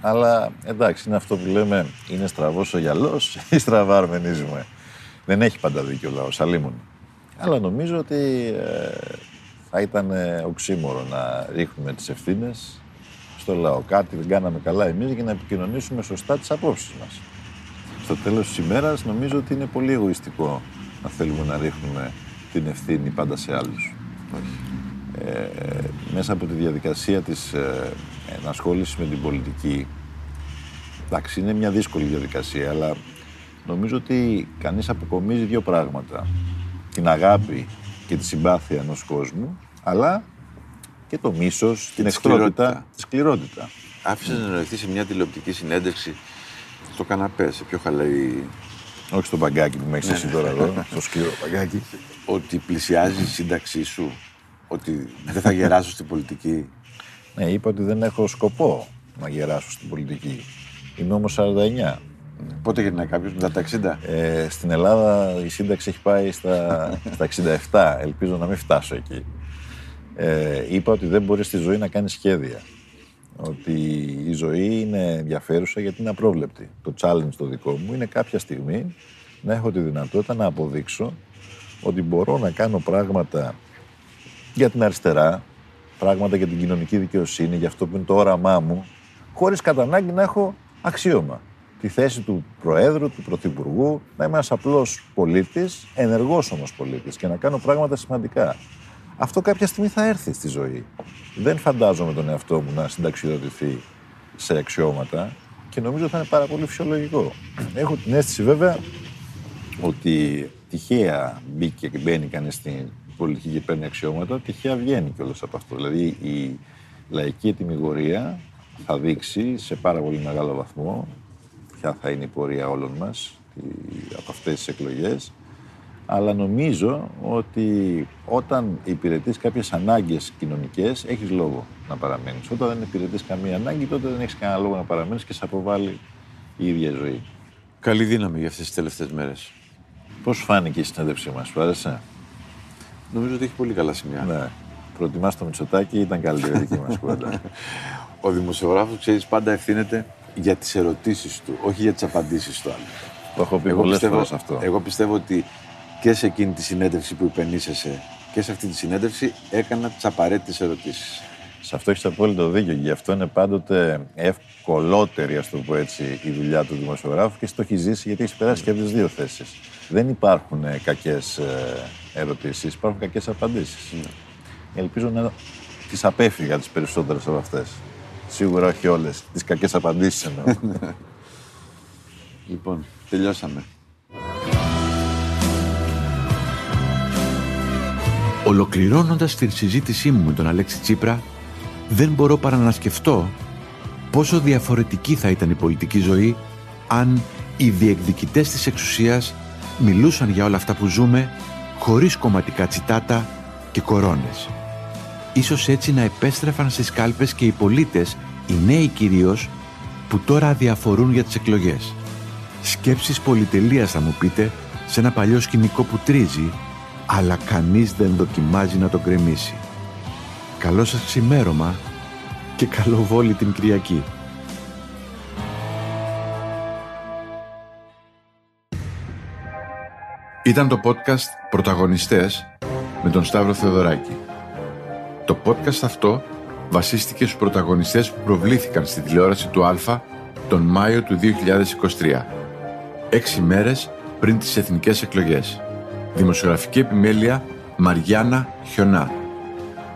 Αλλά εντάξει, είναι αυτό που λέμε, είναι στραβός ο γυαλός ή στραβά αρμενίζουμε. Δεν έχει πάντα δίκιο ο λαός, αλλήμον. Αλλά νομίζω ότι ε, θα ήταν ε, οξύμορο να ρίχνουμε τις ευθύνες στο λαό. Κάτι δεν κάναμε καλά εμείς για να επικοινωνήσουμε σωστά τις απόψεις μας. Στο τέλος της ημέρας νομίζω ότι είναι πολύ εγωιστικό να θέλουμε να ρίχνουμε την ευθύνη πάντα σε άλλους. Ε, μέσα από τη διαδικασία της ε, ενασχόλησης με την πολιτική, εντάξει, είναι μια δύσκολη διαδικασία, αλλά νομίζω ότι κανείς αποκομίζει δύο πράγματα. Την αγάπη και τη συμπάθεια ενός κόσμου, αλλά και το μίσος, την εχθρότητα, τη σκληρότητα. Άφησες να εννοηθεί σε μια τηλεοπτική συνέντευξη στο καναπέ, σε πιο χαλαρή. Όχι στο μπαγκάκι που με έχεις εσύ τώρα εδώ, στο σκληρό μπαγκάκι. Ότι πλησιάζει η σύνταξή σου, ότι δεν θα γεράσω στην πολιτική. Ναι, είπα ότι δεν έχω σκοπό να γεράσω στην πολιτική. Είμαι όμως 49. Πότε γυρνάει κάποιος μετά τα 60. Ε, στην Ελλάδα η σύνταξη έχει πάει στα, στα 67. Ελπίζω να μην φτάσω εκεί. Ε, είπα ότι δεν μπορείς στη ζωή να κάνεις σχέδια. Ότι η ζωή είναι ενδιαφέρουσα γιατί είναι απρόβλεπτη. Το challenge το δικό μου είναι κάποια στιγμή να έχω τη δυνατότητα να αποδείξω ότι μπορώ να κάνω πράγματα για την αριστερά, πράγματα για την κοινωνική δικαιοσύνη, για αυτό που είναι το όραμά μου, χωρίς κατά ανάγκη να έχω αξίωμα. Τη θέση του Προέδρου, του Πρωθυπουργού, να είμαι ένας απλός πολίτης, ενεργός όμω πολίτη και να κάνω πράγματα σημαντικά. Αυτό κάποια στιγμή θα έρθει στη ζωή. Δεν φαντάζομαι τον εαυτό μου να συνταξιοδοτηθεί σε αξιώματα και νομίζω ότι θα είναι πάρα πολύ φυσιολογικό. Έχω την αίσθηση βέβαια ότι τυχαία μπήκε και μπαίνει κανείς στην πολιτική και παίρνει αξιώματα, τυχαία βγαίνει κιόλας από αυτό. Δηλαδή η λαϊκή ετοιμιγορία θα δείξει σε πάρα πολύ μεγάλο βαθμό ποια θα είναι η πορεία όλων μας από αυτές τις εκλογές αλλά νομίζω ότι όταν υπηρετείς κάποιες ανάγκες κοινωνικές έχεις λόγο να παραμένεις. Όταν δεν υπηρετείς καμία ανάγκη τότε δεν έχεις κανένα λόγο να παραμένεις και σε αποβάλλει η ίδια ζωή. Καλή δύναμη για αυτές τις τελευταίες μέρες. Πώς φάνηκε η συνέντευξή μας, σου άρεσε; Νομίζω ότι έχει πολύ καλά σημεία. Ναι. Προτιμάς το Μητσοτάκι ήταν καλύτερη δική μας κουβέντα. Ο δημοσιογράφος, ξέρεις, πάντα ευθύνεται για τις ερωτήσεις του, όχι για τις απαντήσεις του άλλου. Το έχω πει πολλές φορές αυτό. Εγώ πιστεύω ότι και σε εκείνη τη συνέντευξη που υπενήσεσαι και σε αυτή τη συνέντευξη έκανα τις απαραίτητες ερωτήσεις. Σε αυτό έχεις απόλυτο δίκιο. Γι' αυτό είναι πάντοτε ευκολότερη, ας το πω έτσι, η δουλειά του δημοσιογράφου και το έχει ζήσει γιατί έχεις περάσει και από τις δύο θέσεις. Δεν υπάρχουν κακές ε, ερωτήσεις, υπάρχουν κακές απαντήσεις. Ναι. Ελπίζω να τις απέφυγα τις περισσότερες από αυτές. Σίγουρα όχι όλες. Τις κακές απαντήσεις εννοώ. λοιπόν, τελειώσαμε. Ολοκληρώνοντας την συζήτησή μου με τον Αλέξη Τσίπρα, δεν μπορώ παρά να σκεφτώ πόσο διαφορετική θα ήταν η πολιτική ζωή αν οι διεκδικητές της εξουσίας μιλούσαν για όλα αυτά που ζούμε χωρίς κομματικά τσιτάτα και κορώνες. Ίσως έτσι να επέστρεφαν στις κάλπες και οι πολίτες, οι νέοι κυρίως, που τώρα διαφορούν για τις εκλογές. Σκέψεις πολυτελείας θα μου πείτε, σε ένα παλιό σκηνικό που τρίζει αλλά κανείς δεν δοκιμάζει να το κρεμίσει. Καλό σας ξημέρωμα και καλό βόλι την Κυριακή. Ήταν το podcast «Πρωταγωνιστές» με τον Σταύρο Θεοδωράκη. Το podcast αυτό βασίστηκε στους πρωταγωνιστές που προβλήθηκαν στη τηλεόραση του Α τον Μάιο του 2023. Έξι μέρες πριν τις εθνικές εκλογές. Δημοσιογραφική επιμέλεια Μαριάννα Χιονά.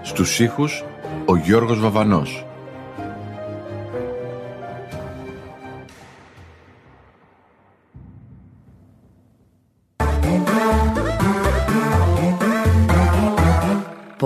Στους ήχους ο Γιώργος Βαβανός.